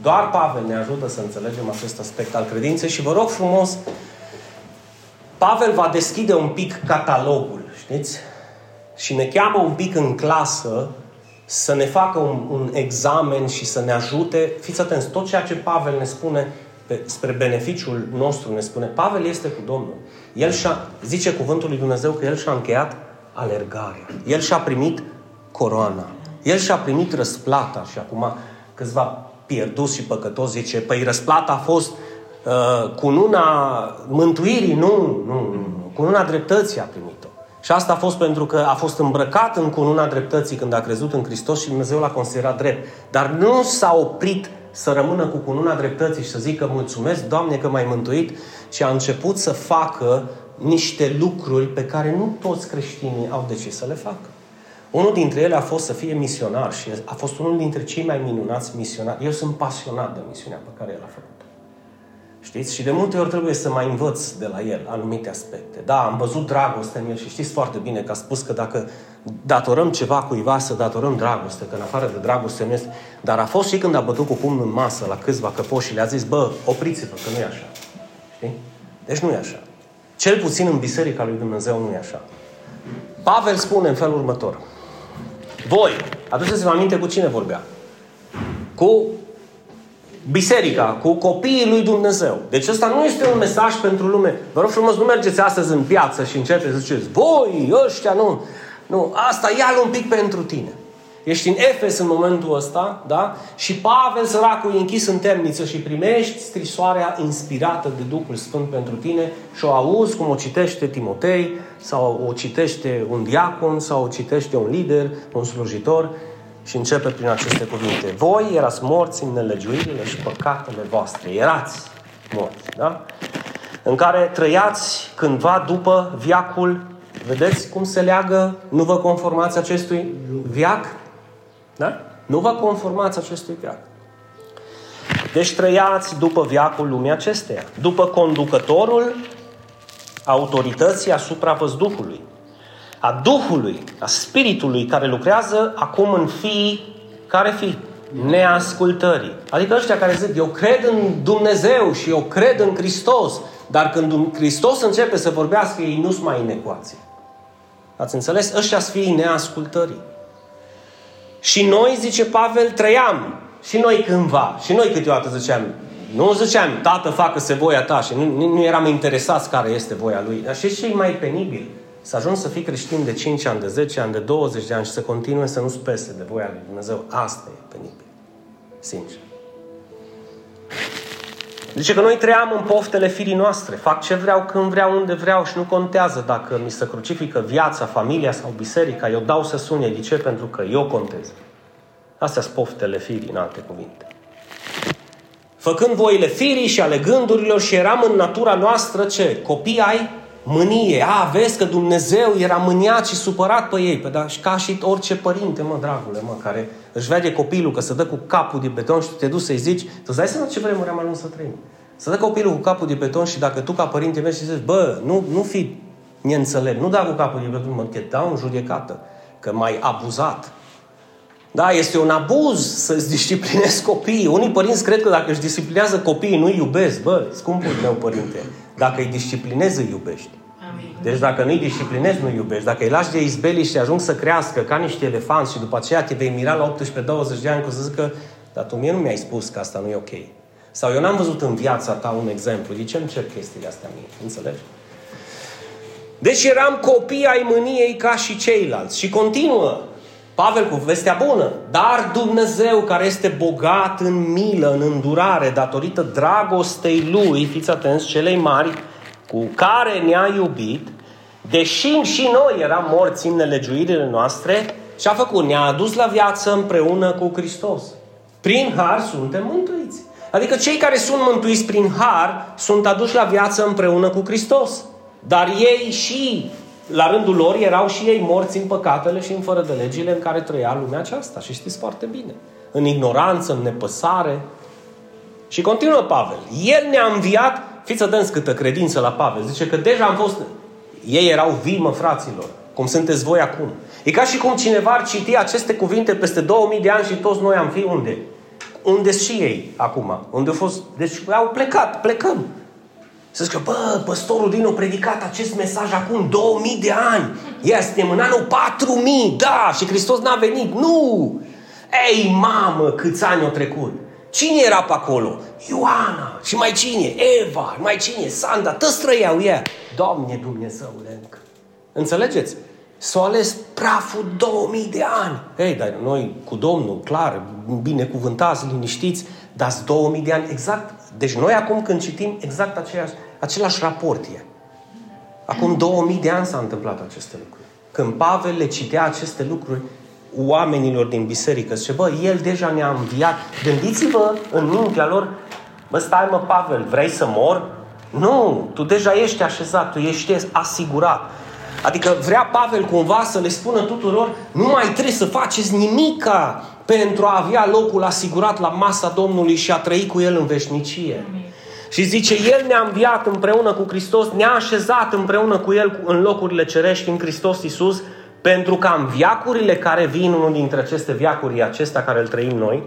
Doar Pavel ne ajută să înțelegem acest aspect al credinței și vă rog frumos, Pavel va deschide un pic catalogul, știți? Și ne cheamă un pic în clasă să ne facă un, un examen și să ne ajute. Fiți atenți, tot ceea ce Pavel ne spune pe, spre beneficiul nostru, ne spune, Pavel este cu Domnul. El și-a, zice cuvântul lui Dumnezeu că el și-a încheiat alergarea. El și-a primit coroana. El și-a primit răsplata și acum câțiva pierdus și păcătos zice, păi răsplata a fost uh, cununa mântuirii. Nu, nu, nu. Cununa dreptății a primit-o. Și asta a fost pentru că a fost îmbrăcat în cununa dreptății când a crezut în Hristos și Dumnezeu l-a considerat drept. Dar nu s-a oprit să rămână cu cununa dreptății și să zică mulțumesc, Doamne, că m-ai mântuit, ci a început să facă niște lucruri pe care nu toți creștinii au decis să le facă. Unul dintre ele a fost să fie misionar și a fost unul dintre cei mai minunați misionari. Eu sunt pasionat de misiunea pe care el a făcut. Știți? Și de multe ori trebuie să mai învăț de la el anumite aspecte. Da, am văzut dragoste în el și știți foarte bine că a spus că dacă datorăm ceva cuiva, să datorăm dragoste, că în afară de dragoste nu este... Dar a fost și când a bătut cu pumnul în masă la câțiva căpoși și le-a zis, bă, opriți-vă, că nu e așa. Știi? Deci nu e așa. Cel puțin în Biserica lui Dumnezeu nu e așa. Pavel spune în felul următor. Voi, aduceți-vă aminte cu cine vorbea. Cu biserica, cu copiii lui Dumnezeu. Deci ăsta nu este un mesaj pentru lume. Vă rog frumos, nu mergeți astăzi în piață și începeți să ziceți, voi, ăștia, nu. Nu, asta ia un pic pentru tine. Ești în Efes în momentul ăsta, da? Și Pavel, săracul, e închis în temniță și primești scrisoarea inspirată de Duhul Sfânt pentru tine și o auzi cum o citește Timotei sau o citește un diacon sau o citește un lider, un slujitor și începe prin aceste cuvinte. Voi erați morți în nelegiuirile și păcatele voastre. Erați morți, da? În care trăiați cândva după viacul Vedeți cum se leagă? Nu vă conformați acestui viac? Da? Nu vă conformați acestui viac. Deci trăiați după viacul lumii acesteia, după conducătorul autorității asupra văzduhului, a Duhului, a Spiritului care lucrează acum în fii, care fi? Neascultării. Adică ăștia care zic, eu cred în Dumnezeu și eu cred în Hristos, dar când Hristos începe să vorbească, ei nu sunt mai în ecuație. Ați înțeles? Ăștia fiii neascultării. Și noi, zice Pavel, trăiam. Și noi cândva. Și noi câteodată ziceam, nu ziceam, tată, facă-se voia ta. Și nu, nu eram interesați care este voia lui. Dar și ce e mai penibil? Să ajungi să fii creștin de 5 ani, de 10 ani, de 20 de ani și să continue să nu spese de voia lui Dumnezeu. Asta e penibil. Sincer. Zice că noi trăiam în poftele firii noastre. Fac ce vreau, când vreau, unde vreau și nu contează dacă mi se crucifică viața, familia sau biserica. Eu dau să sune. De ce? Pentru că eu contez. Astea sunt poftele firii, în alte cuvinte. Făcând voile firii și ale gândurilor și eram în natura noastră ce? Copii ai mânie. A, vezi că Dumnezeu era mâniat și supărat pe ei. Pe, da, și ca și orice părinte, mă, dragule, mă, care își vede copilul că se dă cu capul de beton și tu te duci să-i zici, tu dai seama ce vremuri am ajuns să trăim. Să dă copilul cu capul de beton și dacă tu ca părinte mergi și zici, bă, nu, nu fi neînțelept, nu da cu capul de beton, mă, te dau în judecată, că mai abuzat. Da, este un abuz să-ți disciplinezi copiii. Unii părinți cred că dacă își disciplinează copiii, nu-i iubesc. Bă, scumpul meu părinte, dacă îi disciplinezi, îi iubești. Deci dacă nu-i disciplinezi, nu iubești. Dacă îi lași de izbeli și ajung să crească ca niște elefanți și după aceea te vei mira la 18-20 de ani cu să zică dar tu mie nu mi-ai spus că asta nu e ok. Sau eu n-am văzut în viața ta un exemplu. De ce îmi cer chestiile astea mie? Înțelegi? Deci eram copii ai mâniei ca și ceilalți. Și continuă Pavel cu vestea bună. Dar Dumnezeu care este bogat în milă, în îndurare, datorită dragostei Lui, fiți atenți, celei mari, cu care ne-a iubit, deși și noi eram morți în nelegiuirile noastre, și a făcut, ne-a adus la viață împreună cu Hristos. Prin har suntem mântuiți. Adică cei care sunt mântuiți prin har sunt aduși la viață împreună cu Hristos. Dar ei și, la rândul lor, erau și ei morți în păcatele și în fără de legile în care trăia lumea aceasta. Și știți foarte bine. În ignoranță, în nepăsare. Și continuă Pavel. El ne-a înviat Fiți atenți câtă credință la Pavel. Zice că deja am fost... Ei erau vii, mă, fraților. Cum sunteți voi acum. E ca și cum cineva ar citi aceste cuvinte peste 2000 de ani și toți noi am fi unde? Unde și ei acum? Unde au fost? Deci au plecat, plecăm. Să zică, bă, păstorul din a predicat acest mesaj acum 2000 de ani. Ia, suntem în anul 4000, da, și Hristos n-a venit. Nu! Ei, mamă, câți ani au trecut. Cine era pe acolo? Ioana. Și mai cine? Eva. Mai cine? Sanda. Toți trăiau ea. Doamne Dumnezeule. Înțelegeți? S-au ales praful 2000 de ani. Ei, dar noi cu Domnul, clar, binecuvântați, liniștiți, dați 2000 de ani exact. Deci noi acum când citim exact aceeași, același raport e. Acum 2000 de ani s-a întâmplat aceste lucruri. Când Pavel le citea aceste lucruri, oamenilor din biserică. Zice, bă, el deja ne-a înviat. Gândiți-vă în mintea lor, bă, stai mă, Pavel, vrei să mor? Nu, tu deja ești așezat, tu ești asigurat. Adică vrea Pavel cumva să le spună tuturor, nu mai trebuie să faceți nimica pentru a avea locul asigurat la masa Domnului și a trăi cu El în veșnicie. Amin. Și zice, El ne-a înviat împreună cu Hristos, ne-a așezat împreună cu El în locurile cerești în Hristos Iisus pentru ca în viacurile care vin, unul dintre aceste viacuri acesta care îl trăim noi,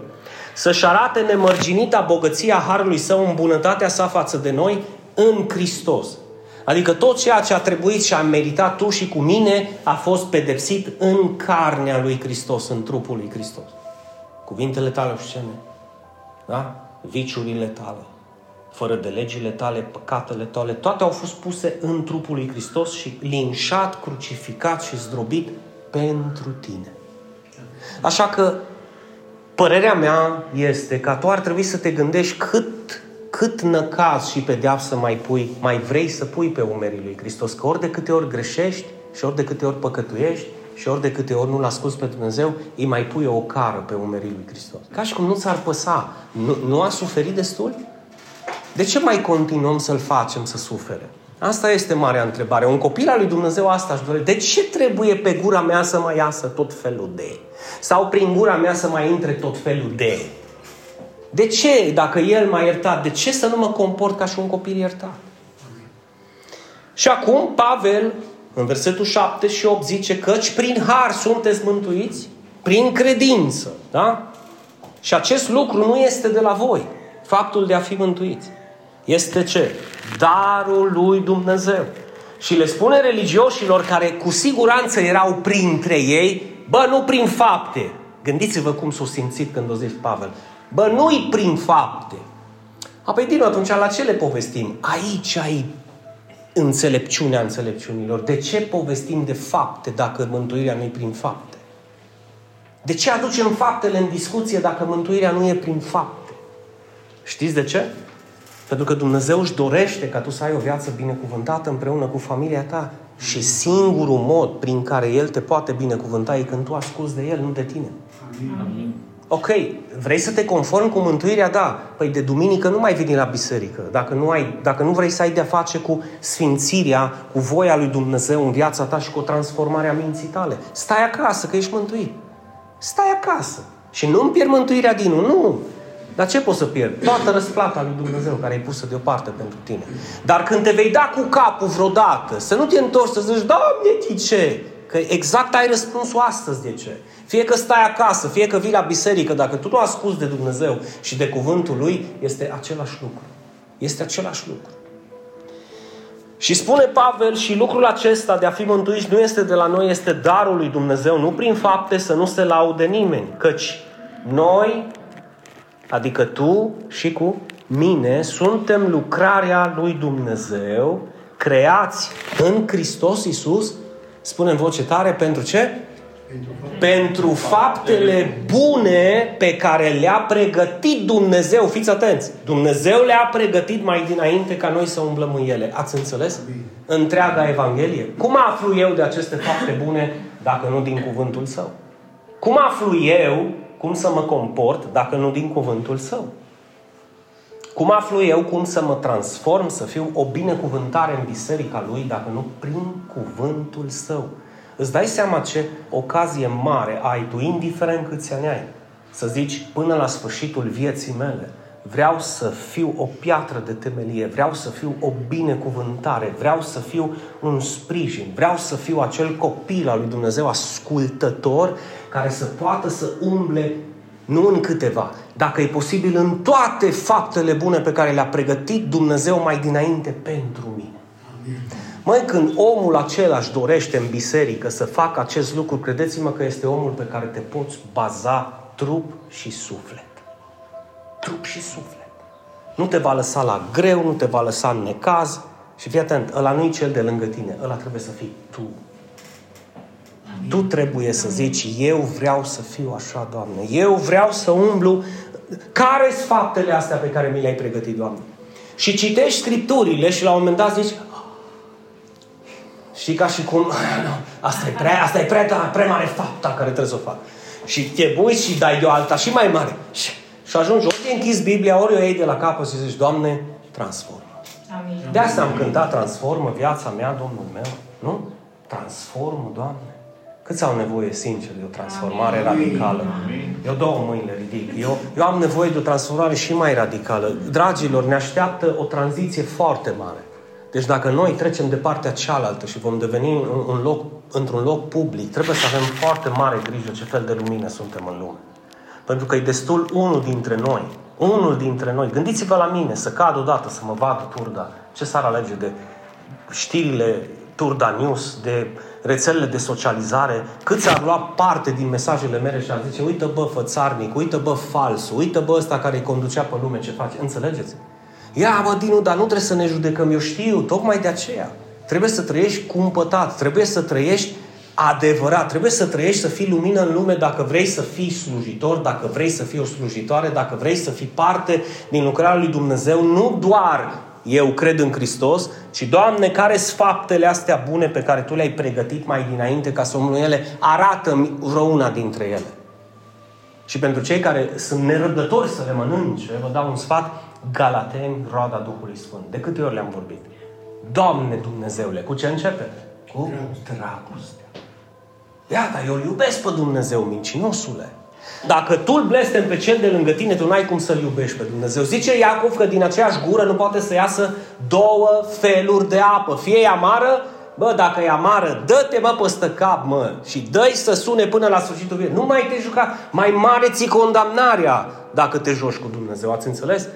să-și arate nemărginita bogăția Harului Său în bunătatea sa față de noi în Hristos. Adică tot ceea ce a trebuit și a meritat tu și cu mine a fost pedepsit în carnea lui Hristos, în trupul lui Hristos. Cuvintele tale obscene. Da? viciurile tale, fără de legile tale, păcatele tale, toate au fost puse în trupul lui Hristos și linșat, crucificat și zdrobit pentru tine. Așa că părerea mea este că tu ar trebui să te gândești cât, cât năcaz și pedeapsă mai pui, mai vrei să pui pe umerii lui Hristos. Că ori de câte ori greșești și ori de câte ori păcătuiești și ori de câte ori nu-L asculți pe Dumnezeu, îi mai pui o cară pe umerii lui Hristos. Ca și cum nu ți-ar păsa. Nu, nu a suferit destul? De ce mai continuăm să-L facem să sufere? Asta este marea întrebare. Un copil al lui Dumnezeu asta își dorește. De ce trebuie pe gura mea să mai iasă tot felul de? Sau prin gura mea să mai intre tot felul de? De ce, dacă El m-a iertat, de ce să nu mă comport ca și un copil iertat? Și acum Pavel, în versetul 7 și 8, zice căci prin har sunteți mântuiți, prin credință. Da? Și acest lucru nu este de la voi, faptul de a fi mântuiți. Este ce? Darul lui Dumnezeu. Și le spune religioșilor care cu siguranță erau printre ei, bă, nu prin fapte. Gândiți-vă cum s-au simțit când o zis Pavel. Bă, nu-i prin fapte. Apoi din atunci la ce le povestim? Aici ai înțelepciunea înțelepciunilor. De ce povestim de fapte dacă mântuirea nu e prin fapte? De ce aducem faptele în discuție dacă mântuirea nu e prin fapte? Știți de ce? Pentru că Dumnezeu își dorește ca tu să ai o viață binecuvântată împreună cu familia ta și singurul mod prin care El te poate binecuvânta e când tu asculți de El, nu de tine. Amin. Ok, vrei să te conformi cu mântuirea? Da. Păi de duminică nu mai veni la biserică. Dacă nu, ai, dacă nu vrei să ai de-a face cu sfințirea, cu voia lui Dumnezeu în viața ta și cu o transformare a minții tale. Stai acasă, că ești mântuit. Stai acasă. Și nu-mi pierd mântuirea din nu. Dar ce poți să pierzi? Toată răsplata lui Dumnezeu care e pusă deoparte pentru tine. Dar când te vei da cu capul vreodată, să nu te întorci să zici, Doamne, de ce? Că exact ai răspunsul astăzi de ce. Fie că stai acasă, fie că vii la biserică, dacă tu nu asculți de Dumnezeu și de cuvântul Lui, este același lucru. Este același lucru. Și spune Pavel, și lucrul acesta de a fi mântuiți nu este de la noi, este darul lui Dumnezeu, nu prin fapte să nu se laude nimeni, căci noi, adică tu și cu mine, suntem lucrarea lui Dumnezeu, creați în Hristos Iisus spune în voce tare, pentru ce? Pentru faptele bune pe care le-a pregătit Dumnezeu. Fiți atenți! Dumnezeu le-a pregătit mai dinainte ca noi să umblăm în ele. Ați înțeles? Întreaga Evanghelie. Cum aflu eu de aceste fapte bune dacă nu din cuvântul Său? Cum aflu eu cum să mă comport dacă nu din cuvântul Său? Cum aflu eu cum să mă transform, să fiu o binecuvântare în biserica lui, dacă nu prin cuvântul său? Îți dai seama ce ocazie mare ai tu, indiferent câți ani ai, să zici până la sfârșitul vieții mele, vreau să fiu o piatră de temelie, vreau să fiu o binecuvântare, vreau să fiu un sprijin, vreau să fiu acel copil al lui Dumnezeu ascultător care să poată să umble nu în câteva, dacă e posibil în toate faptele bune pe care le-a pregătit Dumnezeu mai dinainte pentru mine. Măi, când omul acela își dorește în biserică să facă acest lucru, credeți-mă că este omul pe care te poți baza trup și suflet. Trup și suflet. Nu te va lăsa la greu, nu te va lăsa în necaz. Și fii atent, ăla nu e cel de lângă tine, ăla trebuie să fii tu. Tu trebuie să zici, eu vreau să fiu așa, Doamne. Eu vreau să umblu. Care sunt faptele astea pe care mi le-ai pregătit, Doamne? Și citești scripturile și la un moment dat zici, și ca și cum, asta e prea, asta e prea, prea mare fapta care trebuie să o fac. Și te uiți și dai de o alta și mai mare. Și, și ajungi, ori te închizi Biblia, ori o iei de la capăt și zici, Doamne, transformă. Amin. De asta am cântat, transformă viața mea, Domnul meu. Nu? Transformă, Doamne. Câți au nevoie, sincer, de o transformare Amin. radicală? Amin. Eu două mâini le ridic. Eu, eu am nevoie de o transformare și mai radicală. Dragilor, ne așteaptă o tranziție foarte mare. Deci dacă noi trecem de partea cealaltă și vom deveni un loc, într-un loc public, trebuie să avem foarte mare grijă ce fel de lumină suntem în lume. Pentru că e destul unul dintre noi, unul dintre noi, gândiți-vă la mine, să cad odată, să mă vadă turda. Ce s-ar alege de știrile Turda News, de rețelele de socializare, câți ar lua parte din mesajele mele și ar zice, uite bă fățarnic, uite bă fals, uite bă ăsta care îi conducea pe lume ce face. Înțelegeți? Ia bă, Dinu, dar nu trebuie să ne judecăm, eu știu, tocmai de aceea. Trebuie să trăiești cumpătat, trebuie să trăiești adevărat. Trebuie să trăiești, să fii lumină în lume dacă vrei să fii slujitor, dacă vrei să fii o slujitoare, dacă vrei să fii parte din lucrarea lui Dumnezeu, nu doar eu cred în Hristos, ci, Doamne, care sunt faptele astea bune pe care Tu le-ai pregătit mai dinainte ca să omul ele? Arată-mi vreo una dintre ele. Și pentru cei care sunt nerăbdători să le mănânce, vă dau un sfat, Galateni, roada Duhului Sfânt. De câte ori le-am vorbit? Doamne Dumnezeule, cu ce începe? Cu dragoste. Iată, eu îl iubesc pe Dumnezeu, mincinosule. Dacă tu îl blestem pe cel de lângă tine, tu n-ai cum să-l iubești pe Dumnezeu. Zice Iacov că din aceeași gură nu poate să iasă două feluri de apă. Fie e amară, bă, dacă e amară, dă-te mă păstă cap, mă, și dă să sune până la sfârșitul vieții. Nu mai te juca, mai mare ți condamnarea dacă te joci cu Dumnezeu. Ați înțeles?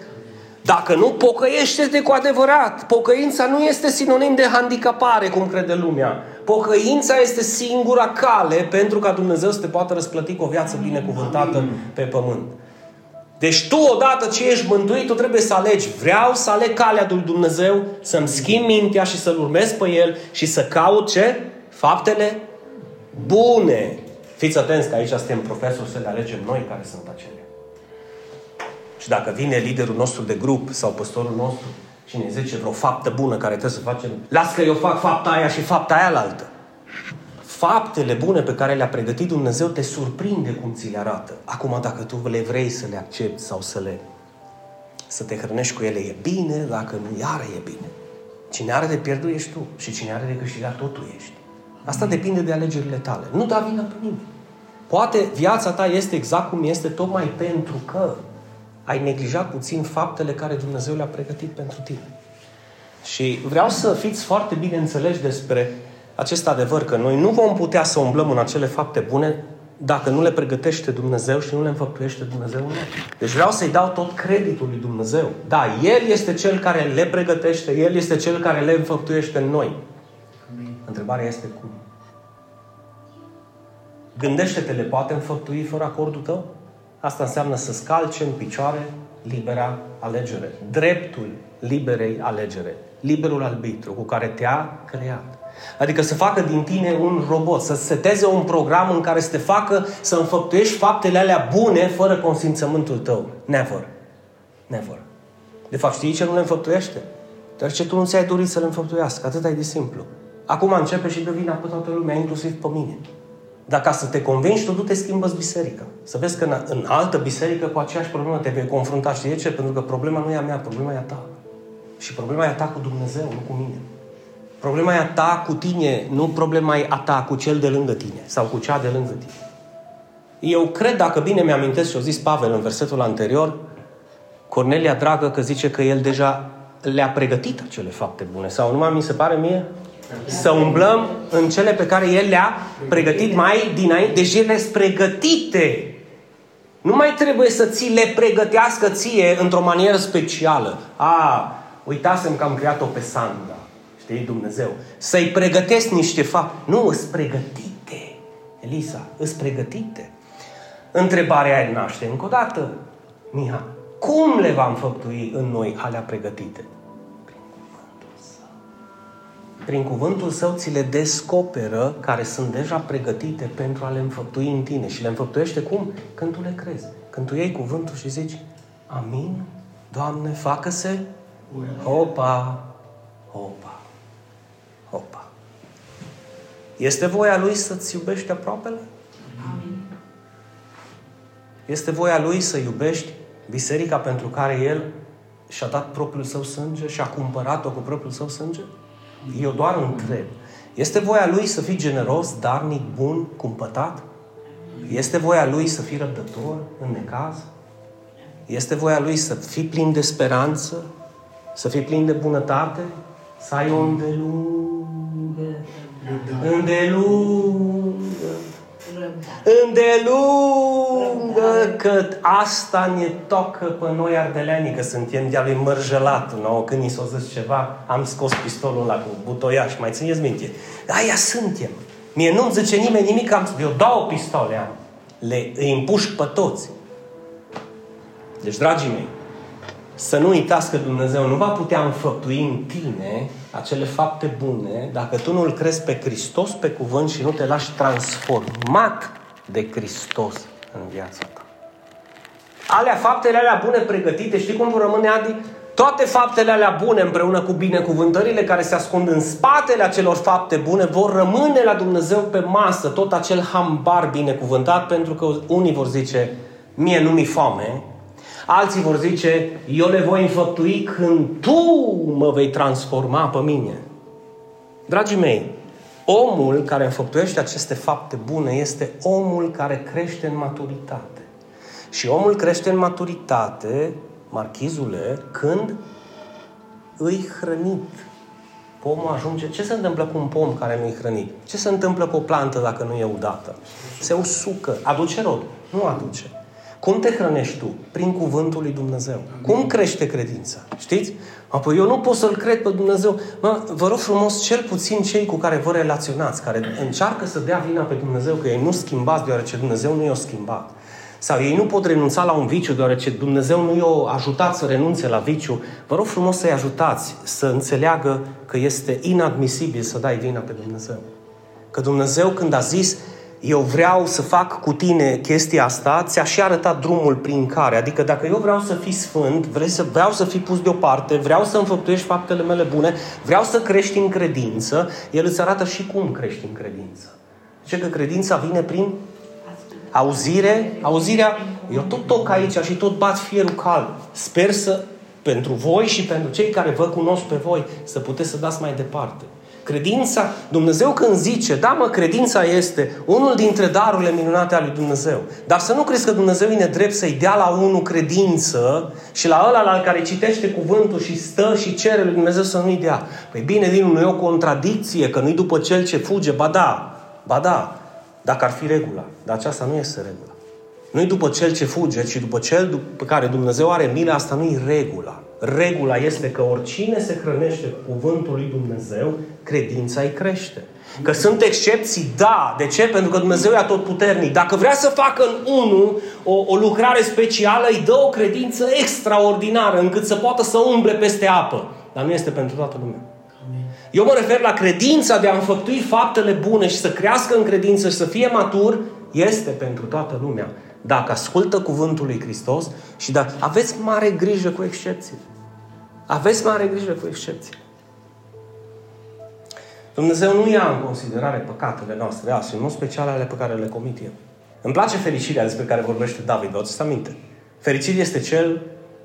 Dacă nu, pocăiește-te cu adevărat. Pocăința nu este sinonim de handicapare, cum crede lumea. Pocăința este singura cale pentru ca Dumnezeu să te poată răsplăti cu o viață binecuvântată pe pământ. Deci tu, odată ce ești mântuit, tu trebuie să alegi. Vreau să aleg calea lui Dumnezeu, să-mi schimb mintea și să-L urmez pe El și să caut ce? Faptele bune. Fiți atenți că aici suntem profesori să le alegem noi care sunt acelea. Și dacă vine liderul nostru de grup sau păstorul nostru și ne zice vreo faptă bună care trebuie să facem, las că eu fac fapta aia și fapta aia la altă. Faptele bune pe care le-a pregătit Dumnezeu te surprinde cum ți le arată. Acum, dacă tu le vrei să le accepti sau să le să te hrănești cu ele, e bine, dacă nu, iară e bine. Cine are de pierdut ești tu și cine are de câștigat tot tu ești. Asta depinde de alegerile tale. Nu da vină pe nimeni. Poate viața ta este exact cum este tocmai pentru că ai neglijat puțin faptele care Dumnezeu le-a pregătit pentru tine. Și vreau să fiți foarte bine înțelegi despre acest adevăr, că noi nu vom putea să umblăm în acele fapte bune dacă nu le pregătește Dumnezeu și nu le înfăptuiește Dumnezeu în Deci vreau să-i dau tot creditul lui Dumnezeu. Da, El este Cel care le pregătește, El este Cel care le înfăptuiește în noi. Amin. Întrebarea este cum? Gândește-te, le poate înfăptui fără acordul tău? Asta înseamnă să scalce în picioare libera alegere. Dreptul liberei alegere. Liberul arbitru cu care te-a creat. Adică să facă din tine un robot, să seteze un program în care să te facă să înfăptuiești faptele alea bune fără consimțământul tău. Never. Never. De fapt, știi ce nu le înfăptuiește? Dar ce tu nu ți-ai dorit să le înfăptuiască. Atât ai de simplu. Acum începe și dă vina pe toată lumea, inclusiv pe mine. Dar ca să te convingi, tu te schimbă biserica. Să vezi că în, în altă biserică cu aceeași problemă te vei confrunta. Știi de ce? Pentru că problema nu e a mea, problema e a ta. Și problema e a ta cu Dumnezeu, nu cu mine. Problema e a ta cu tine, nu problema e a ta cu cel de lângă tine sau cu cea de lângă tine. Eu cred, dacă bine mi-amintesc ce a zis Pavel în versetul anterior, Cornelia dragă că zice că el deja le-a pregătit acele fapte bune. Sau numai mi se pare mie? Să umblăm în cele pe care El le-a pregătit mai dinainte. Deci ele sunt pregătite. Nu mai trebuie să ți le pregătească ție într-o manieră specială. A, uitasem că am creat-o pe Sandra. Știi, Dumnezeu. Să-i pregătesc niște fapte. Nu, îs pregătite. Elisa, îs pregătite. Întrebarea aia naște încă o dată, Miha. Cum le vom făptui în noi alea pregătite? Prin cuvântul său ți le descoperă care sunt deja pregătite pentru a le înfăptui în tine. Și le înfăptuiește cum? Când tu le crezi. Când tu iei cuvântul și zici, Amin, Doamne, facă-se, hopa, hopa, hopa. Este voia Lui să-ți iubești aproapele? Amin. Este voia Lui să iubești biserica pentru care El și-a dat propriul său sânge și a cumpărat-o cu propriul său sânge? Eu doar întreb. Este voia Lui să fii generos, darnic, bun, cumpătat? Este voia Lui să fii răbdător în necaz? Este voia Lui să fii plin de speranță? Să fii plin de bunătate? Să ai o îndelungă, îndelungă Îndelungă că asta ne tocă pe noi ardeleanii, că suntem de-a lui mărjălat. No? Când ni s-a zis ceva, am scos pistolul ăla cu butoiaș, mai țineți minte? Aia suntem. Mie nu-mi zice nimeni nimic, am, eu dau o pistole, am. Le îi împușc pe toți. Deci, dragii mei, să nu uitați că Dumnezeu nu va putea înfăptui în tine acele fapte bune dacă tu nu-L crezi pe Hristos pe cuvânt și nu te lași transformat de Hristos în viața ta. Alea, faptele alea bune pregătite, știi cum vor rămâne, Adi? Toate faptele alea bune împreună cu binecuvântările care se ascund în spatele acelor fapte bune vor rămâne la Dumnezeu pe masă, tot acel hambar binecuvântat, pentru că unii vor zice, mie nu mi foame, alții vor zice, eu le voi înfăptui când tu mă vei transforma pe mine. Dragii mei, omul care înfăptuiește aceste fapte bune este omul care crește în maturitate. Și omul crește în maturitate marchizule, când îi hrănit. Pomul ajunge... Ce se întâmplă cu un pom care nu-i hrănit? Ce se întâmplă cu o plantă dacă nu e udată? Se usucă. Aduce rod? Nu aduce. Cum te hrănești tu? Prin cuvântul lui Dumnezeu. Cum crește credința? Știți? Apoi eu nu pot să-L cred pe Dumnezeu. Mă, vă rog frumos, cel puțin cei cu care vă relaționați, care încearcă să dea vina pe Dumnezeu, că ei nu schimbați deoarece Dumnezeu nu i-a schimbat. Sau ei nu pot renunța la un viciu deoarece Dumnezeu nu i-a ajutat să renunțe la viciu. Vă rog frumos să-i ajutați să înțeleagă că este inadmisibil să dai vina pe Dumnezeu. Că Dumnezeu când a zis eu vreau să fac cu tine chestia asta, ți-a și arătat drumul prin care. Adică dacă eu vreau să fii sfânt, vrei să, vreau să fii pus deoparte, vreau să înfăptuiești faptele mele bune, vreau să crești în credință, El îți arată și cum crești în credință. Zice că credința vine prin Auzire, auzirea, eu tot toc aici și tot bat fierul cald. Sper să, pentru voi și pentru cei care vă cunosc pe voi, să puteți să dați mai departe. Credința, Dumnezeu când zice, da mă, credința este unul dintre darurile minunate ale lui Dumnezeu. Dar să nu crezi că Dumnezeu e nedrept să-i dea la unul credință și la ăla la care citește cuvântul și stă și cere lui Dumnezeu să nu-i dea. Păi bine, din nu e o contradicție, că nu-i după cel ce fuge, ba da, ba da, dacă ar fi regula. Dar aceasta nu este regula. Nu-i după cel ce fuge, ci după cel pe care Dumnezeu are milă, asta nu-i regula. Regula este că oricine se hrănește cu cuvântul lui Dumnezeu, credința îi crește. Că sunt excepții, da. De ce? Pentru că Dumnezeu e puternic. Dacă vrea să facă în unul o, o lucrare specială, îi dă o credință extraordinară, încât să poată să umble peste apă. Dar nu este pentru toată lumea. Eu mă refer la credința de a înfăptui faptele bune și să crească în credință și să fie matur, este pentru toată lumea. Dacă ascultă cuvântul lui Hristos și dacă aveți mare grijă cu excepții. Aveți mare grijă cu excepții. Dumnezeu nu ia în considerare păcatele noastre, astea, în mod special ale pe care le comit eu. Îmi place fericirea despre care vorbește David, vă aduceți aminte. Fericit este cel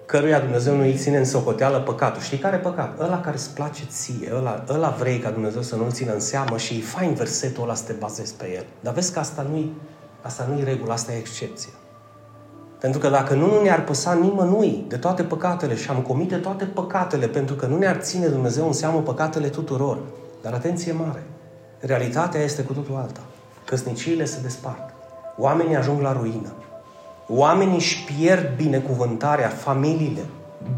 căruia Dumnezeu nu îi ține în socoteală păcatul. Știi care păcat? Ăla care îți place ție, ăla, ăla vrei ca Dumnezeu să nu-l țină în seamă și e fain versetul ăla să te bazezi pe el. Dar vezi că asta nu-i, asta nu-i regulă, asta e excepție. Pentru că dacă nu, nu ne-ar păsa nimănui de toate păcatele și am comite toate păcatele, pentru că nu ne-ar ține Dumnezeu în seamă păcatele tuturor. Dar atenție mare! Realitatea este cu totul alta. Căsniciile se despart. Oamenii ajung la ruină. Oamenii își pierd binecuvântarea, familiile,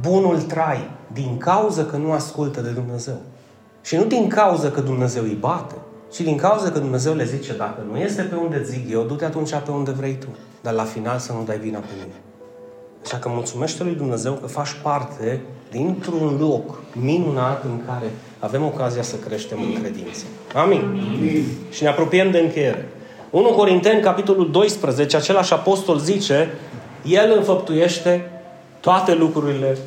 bunul trai, din cauza că nu ascultă de Dumnezeu. Și nu din cauza că Dumnezeu îi bate, ci din cauza că Dumnezeu le zice, dacă nu este pe unde zic eu, du-te atunci pe unde vrei tu. Dar la final să nu dai vina pe mine. Așa că mulțumește lui Dumnezeu că faci parte dintr-un loc minunat în care avem ocazia să creștem în credință. Amin. Amin. Și ne apropiem de încheiere. 1 Corinteni, capitolul 12, același apostol zice, El înfăptuiește toate lucrurile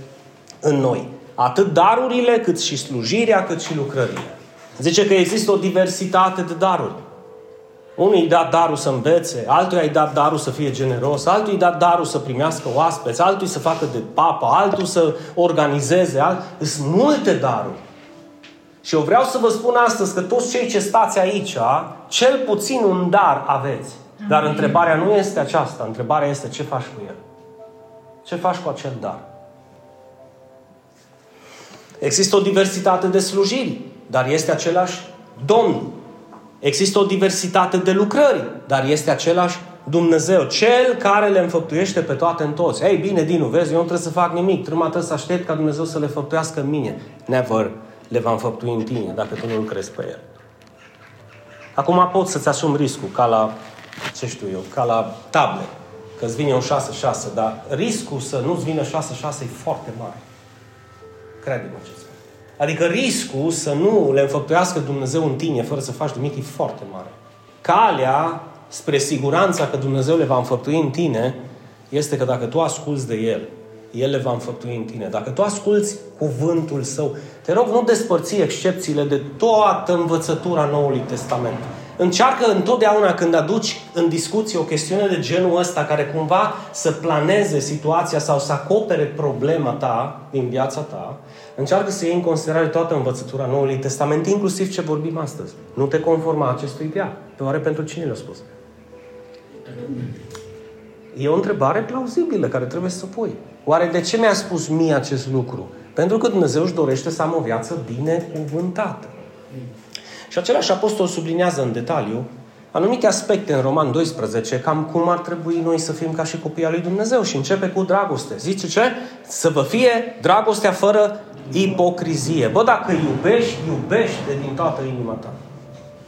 în noi. Atât darurile, cât și slujirea, cât și lucrările. Zice că există o diversitate de daruri. Unul îi dat darul să învețe, altul îi dat darul să fie generos, altul îi dat darul să primească oaspeți, altul să facă de papă, altul să organizeze, alt... sunt multe daruri. Și eu vreau să vă spun astăzi că toți cei ce stați aici, cel puțin un dar aveți. Dar întrebarea nu este aceasta. Întrebarea este ce faci cu el. Ce faci cu acel dar? Există o diversitate de slujiri, dar este același Domn. Există o diversitate de lucrări, dar este același Dumnezeu, Cel care le înfăptuiește pe toate în toți. Ei, bine, Dinu, vezi, eu nu trebuie să fac nimic, trebuie să aștept ca Dumnezeu să le făptuiască în mine. Never le va înfăptui în tine dacă tu nu-L crezi pe El. Acum poți să-ți asumi riscul, ca la, ce știu eu, ca la table, că îți vine un 6-6, dar riscul să nu-ți vină 6-6 e foarte mare. Crede-mă ce spun. Adică riscul să nu le înfăptuiască Dumnezeu în tine fără să faci nimic e foarte mare. Calea spre siguranța că Dumnezeu le va înfăptui în tine este că dacă tu asculți de El, El le va înfăptui în tine. Dacă tu asculți cuvântul Său, te rog, nu despărți excepțiile de toată învățătura Noului Testament. Încearcă întotdeauna când aduci în discuție o chestiune de genul ăsta care cumva să planeze situația sau să acopere problema ta din viața ta, încearcă să iei în considerare toată învățătura Noului Testament, inclusiv ce vorbim astăzi. Nu te conforma acestui via. Pe oare pentru cine le-a spus? E o întrebare plauzibilă care trebuie să o pui. Oare de ce mi-a spus mie acest lucru? Pentru că Dumnezeu își dorește să am o viață binecuvântată. Și același apostol sublinează în detaliu anumite aspecte în Roman 12, cam cum ar trebui noi să fim ca și copii al lui Dumnezeu. Și începe cu dragoste. Zice ce? Să vă fie dragostea fără ipocrizie. Bă, dacă iubești, iubește din toată inima ta.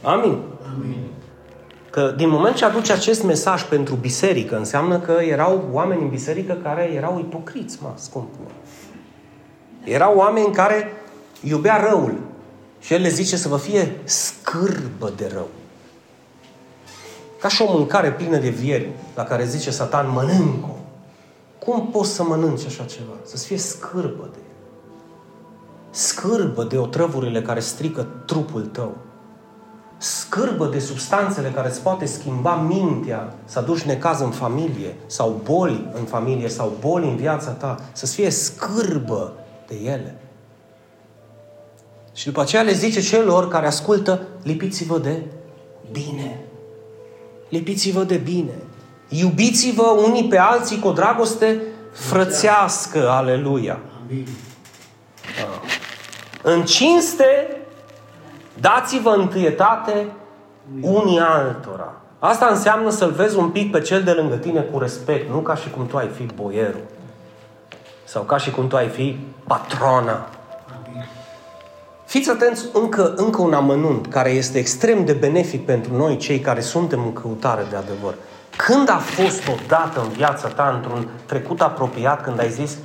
Amin. Amin. Că din moment ce aduce acest mesaj pentru biserică, înseamnă că erau oameni în biserică care erau ipocriți, mă, scump. Erau oameni care iubea răul. Și el le zice să vă fie scârbă de rău. Ca și o mâncare plină de vieri, la care zice Satan, mănânc-o. Cum poți să mănânci așa ceva? Să-ți fie scârbă de Scârbă de otrăvurile care strică trupul tău scârbă de substanțele care îți poate schimba mintea, să aduci necaz în familie, sau boli în familie, sau boli în viața ta, să-ți fie scârbă de ele. Și după aceea le zice celor care ascultă, lipiți-vă de bine. Lipiți-vă de bine. Iubiți-vă unii pe alții cu o dragoste frățească. Aleluia. Amin. În cinste Dați-vă întâietate unii altora. Asta înseamnă să-l vezi un pic pe cel de lângă tine cu respect, nu ca și cum tu ai fi boierul. Sau ca și cum tu ai fi patrona. Fiți atenți încă, încă un amănunt care este extrem de benefic pentru noi, cei care suntem în căutare de adevăr. Când a fost odată în viața ta, într-un trecut apropiat, când ai zis,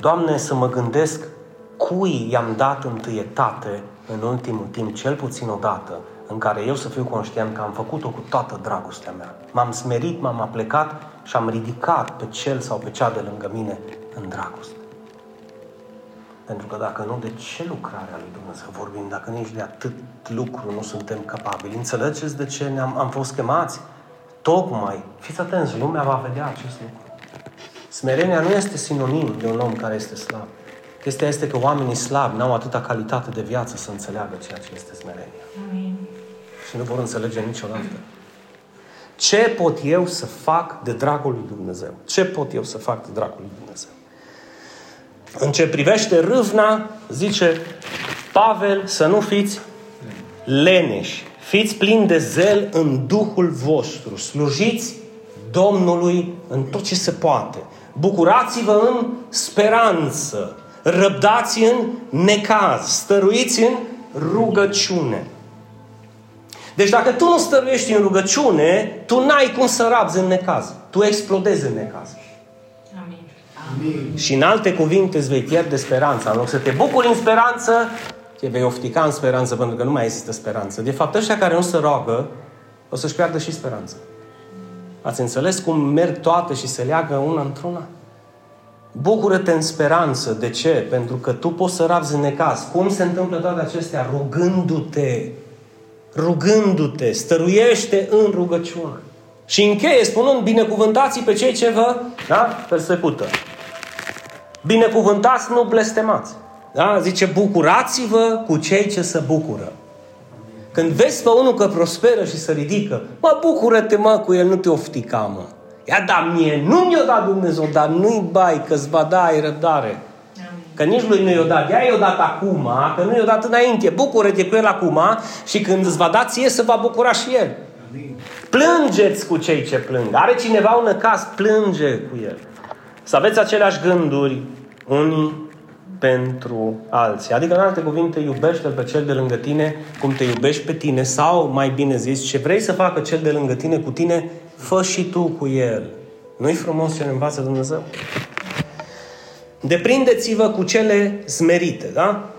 Doamne, să mă gândesc cui i-am dat întâietate în ultimul timp, cel puțin o dată, în care eu să fiu conștient că am făcut-o cu toată dragostea mea. M-am smerit, m-am aplecat și am ridicat pe cel sau pe cea de lângă mine în dragoste. Pentru că dacă nu, de ce lucrare a lui Dumnezeu vorbim? Dacă nici de atât lucru nu suntem capabili. Înțelegeți de ce ne-am am fost chemați? Tocmai, fiți atenți, lumea va vedea acest lucru. Smerenia nu este sinonim de un om care este slab. Chestia este că oamenii slabi n-au atâta calitate de viață să înțeleagă ceea ce este smerenia. Amin. Și nu vor înțelege niciodată. Ce pot eu să fac de dragul lui Dumnezeu? Ce pot eu să fac de dragul lui Dumnezeu? În ce privește râvna, zice Pavel să nu fiți leneși. Fiți plini de zel în Duhul vostru. Slujiți Domnului în tot ce se poate. Bucurați-vă în speranță răbdați în necaz, stăruiți în rugăciune. Deci dacă tu nu stăruiești în rugăciune, tu n-ai cum să rabzi în necaz. Tu explodezi în necaz. Amin. Amin. Și în alte cuvinte îți vei pierde speranța. În loc să te bucuri în speranță, te vei oftica în speranță pentru că nu mai există speranță. De fapt, ăștia care nu se roagă, o să-și piardă și speranța. Ați înțeles cum merg toate și se leagă una într-una? Bucură-te în speranță. De ce? Pentru că tu poți să rabzi în necaz. Cum se întâmplă toate acestea? Rugându-te. Rugându-te. Stăruiește în rugăciune. Și încheie spunând, binecuvântați pe cei ce vă da? persecută. Binecuvântați, nu blestemați. Da? Zice, bucurați-vă cu cei ce se bucură. Când vezi pe unul că prosperă și se ridică, mă, bucură-te, mă, cu el, nu te oftica, mă. Ia da mie, nu mi-o dat Dumnezeu, dar nu-i bai, că-ți va da, ai răbdare. Că nici lui nu i-o dat. Ea i-o dat acum, că nu i-o dat înainte. Bucură-te cu el acum și când îți va da ție, să va bucura și el. Plângeți cu cei ce plâng. Are cineva un caz, plânge cu el. Să aveți aceleași gânduri unii pentru alții. Adică, în alte cuvinte, iubește pe cel de lângă tine cum te iubești pe tine sau, mai bine zis, ce vrei să facă cel de lângă tine cu tine, fă și tu cu el. Nu-i frumos ce ne învață Dumnezeu? Deprindeți-vă cu cele smerite, da?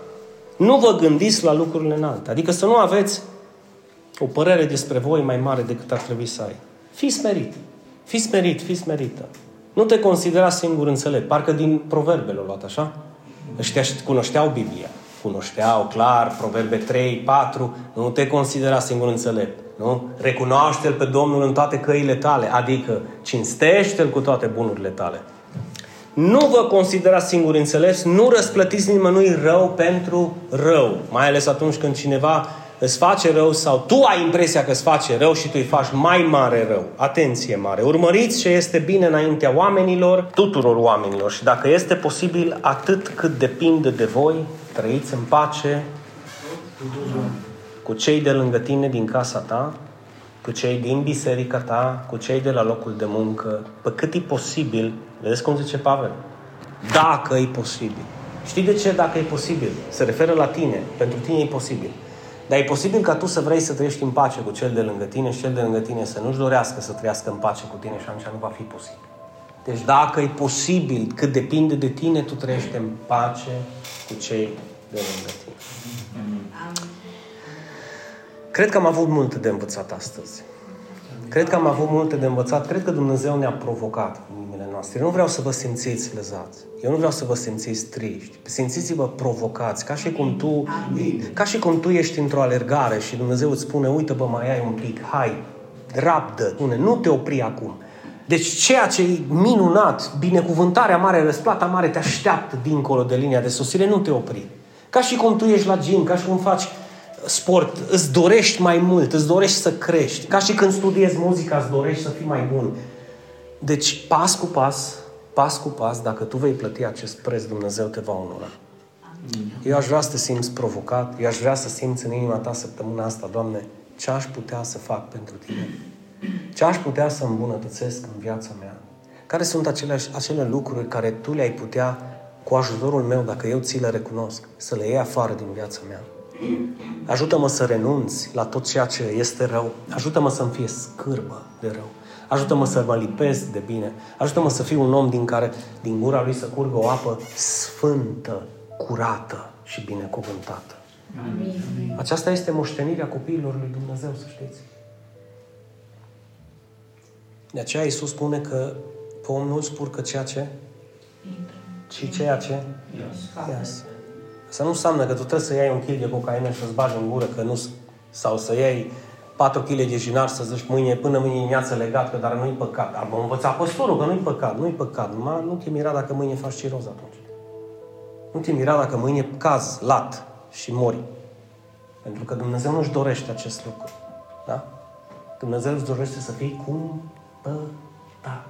Nu vă gândiți la lucrurile înalte. Adică să nu aveți o părere despre voi mai mare decât ar trebui să ai. Fii smerit. Fii smerit, fii smerită. Nu te considera singur înțelept. Parcă din proverbele luat așa. Ăștia cunoșteau Biblia. Cunoșteau clar, proverbe 3, 4. Nu te considera singur înțelept. Nu? Recunoaște-L pe Domnul în toate căile tale. Adică cinstește-L cu toate bunurile tale. Nu vă considerați singuri înțelepți, nu răsplătiți nimănui rău pentru rău. Mai ales atunci când cineva îți face rău sau tu ai impresia că îți face rău și tu îi faci mai mare rău. Atenție mare! Urmăriți ce este bine înaintea oamenilor, tuturor oamenilor și dacă este posibil, atât cât depinde de voi, trăiți în pace cu cei de lângă tine din casa ta, cu cei din biserica ta, cu cei de la locul de muncă, pe cât e posibil, vedeți cum zice Pavel, dacă e posibil. Știi de ce dacă e posibil? Se referă la tine. Pentru tine e posibil. Dar e posibil ca tu să vrei să trăiești în pace cu cel de lângă tine și cel de lângă tine să nu-și dorească să trăiască în pace cu tine și atunci nu va fi posibil. Deci dacă e posibil, cât depinde de tine, tu trăiești în pace cu cei de lângă tine. Cred că am avut multe de învățat astăzi. Cred că am avut multe de învățat. Cred că Dumnezeu ne-a provocat în inimile noastre. Eu nu vreau să vă simțiți lezați. Eu nu vreau să vă simțiți triști. Simțiți-vă provocați, ca și cum tu, ca și cum tu ești într-o alergare și Dumnezeu îți spune, uite bă, mai ai un pic, hai, rabdă, spune, nu te opri acum. Deci ceea ce e minunat, binecuvântarea mare, răsplata mare te așteaptă dincolo de linia de sosire, nu te opri. Ca și cum tu ești la gym, ca și cum faci sport, îți dorești mai mult, îți dorești să crești. Ca și când studiezi muzica, îți dorești să fii mai bun. Deci, pas cu pas, pas cu pas, dacă tu vei plăti acest preț, Dumnezeu te va onora. Eu aș vrea să te simți provocat, eu aș vrea să simți în inima ta săptămâna asta, Doamne, ce aș putea să fac pentru Tine? Ce aș putea să îmbunătățesc în viața mea? Care sunt acele, acele lucruri care Tu le-ai putea, cu ajutorul meu, dacă eu ți le recunosc, să le iei afară din viața mea? Ajută-mă să renunț la tot ceea ce este rău. Ajută-mă să-mi fie scârbă de rău. Ajută-mă să mă lipesc de bine. Ajută-mă să fiu un om din care, din gura lui să curgă o apă sfântă, curată și binecuvântată. Amin. Aceasta este moștenirea copiilor lui Dumnezeu, să știți. De aceea Iisus spune că pe om nu-l spurcă ceea ce? Ci ceea ce? Yes. Asta nu înseamnă că tu trebuie să iei un kil de cocaină și să-ți bagi în gură, că nu, sau să iei 4 kg de jinar să zici mâine, până mâine dimineață legat, că dar nu-i păcat. Am învățat păstorul că nu-i păcat, nu-i păcat. Ma, nu te mira dacă mâine faci ciroz atunci. Nu te mira dacă mâine caz, lat și mori. Pentru că Dumnezeu nu-și dorește acest lucru. Da? Dumnezeu îți dorește să fii cumpătat.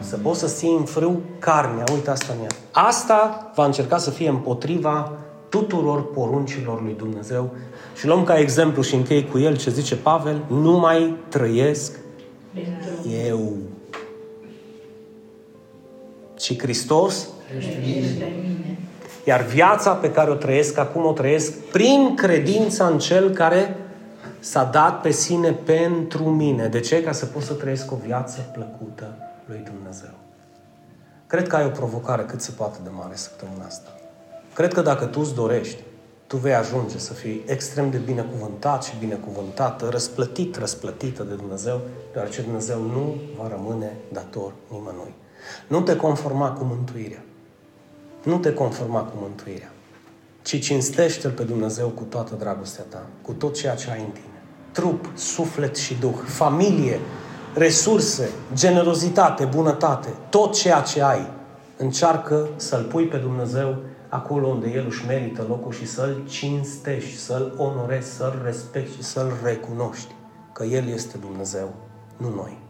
Să poți să ții în frâu carnea, uite asta mea. Asta va încerca să fie împotriva tuturor poruncilor lui Dumnezeu. Și luăm ca exemplu și închei cu el ce zice Pavel, nu mai trăiesc eu. Și Hristos iar viața pe care o trăiesc acum o trăiesc prin credința în Cel care s-a dat pe sine pentru mine. De ce? Ca să pot să trăiesc o viață plăcută lui Dumnezeu. Cred că ai o provocare cât se poate de mare săptămâna asta. Cred că dacă tu îți dorești, tu vei ajunge să fii extrem de binecuvântat și binecuvântată, răsplătit, răsplătită de Dumnezeu, deoarece Dumnezeu nu va rămâne dator nimănui. Nu te conforma cu mântuirea. Nu te conforma cu mântuirea, ci cinstește-L pe Dumnezeu cu toată dragostea ta, cu tot ceea ce ai în tine. Trup, suflet și duh, familie, resurse, generozitate, bunătate, tot ceea ce ai, încearcă să-L pui pe Dumnezeu acolo unde El își merită locul și să-L cinstești, să-L onorezi, să-L respecti și să-L recunoști că El este Dumnezeu, nu noi.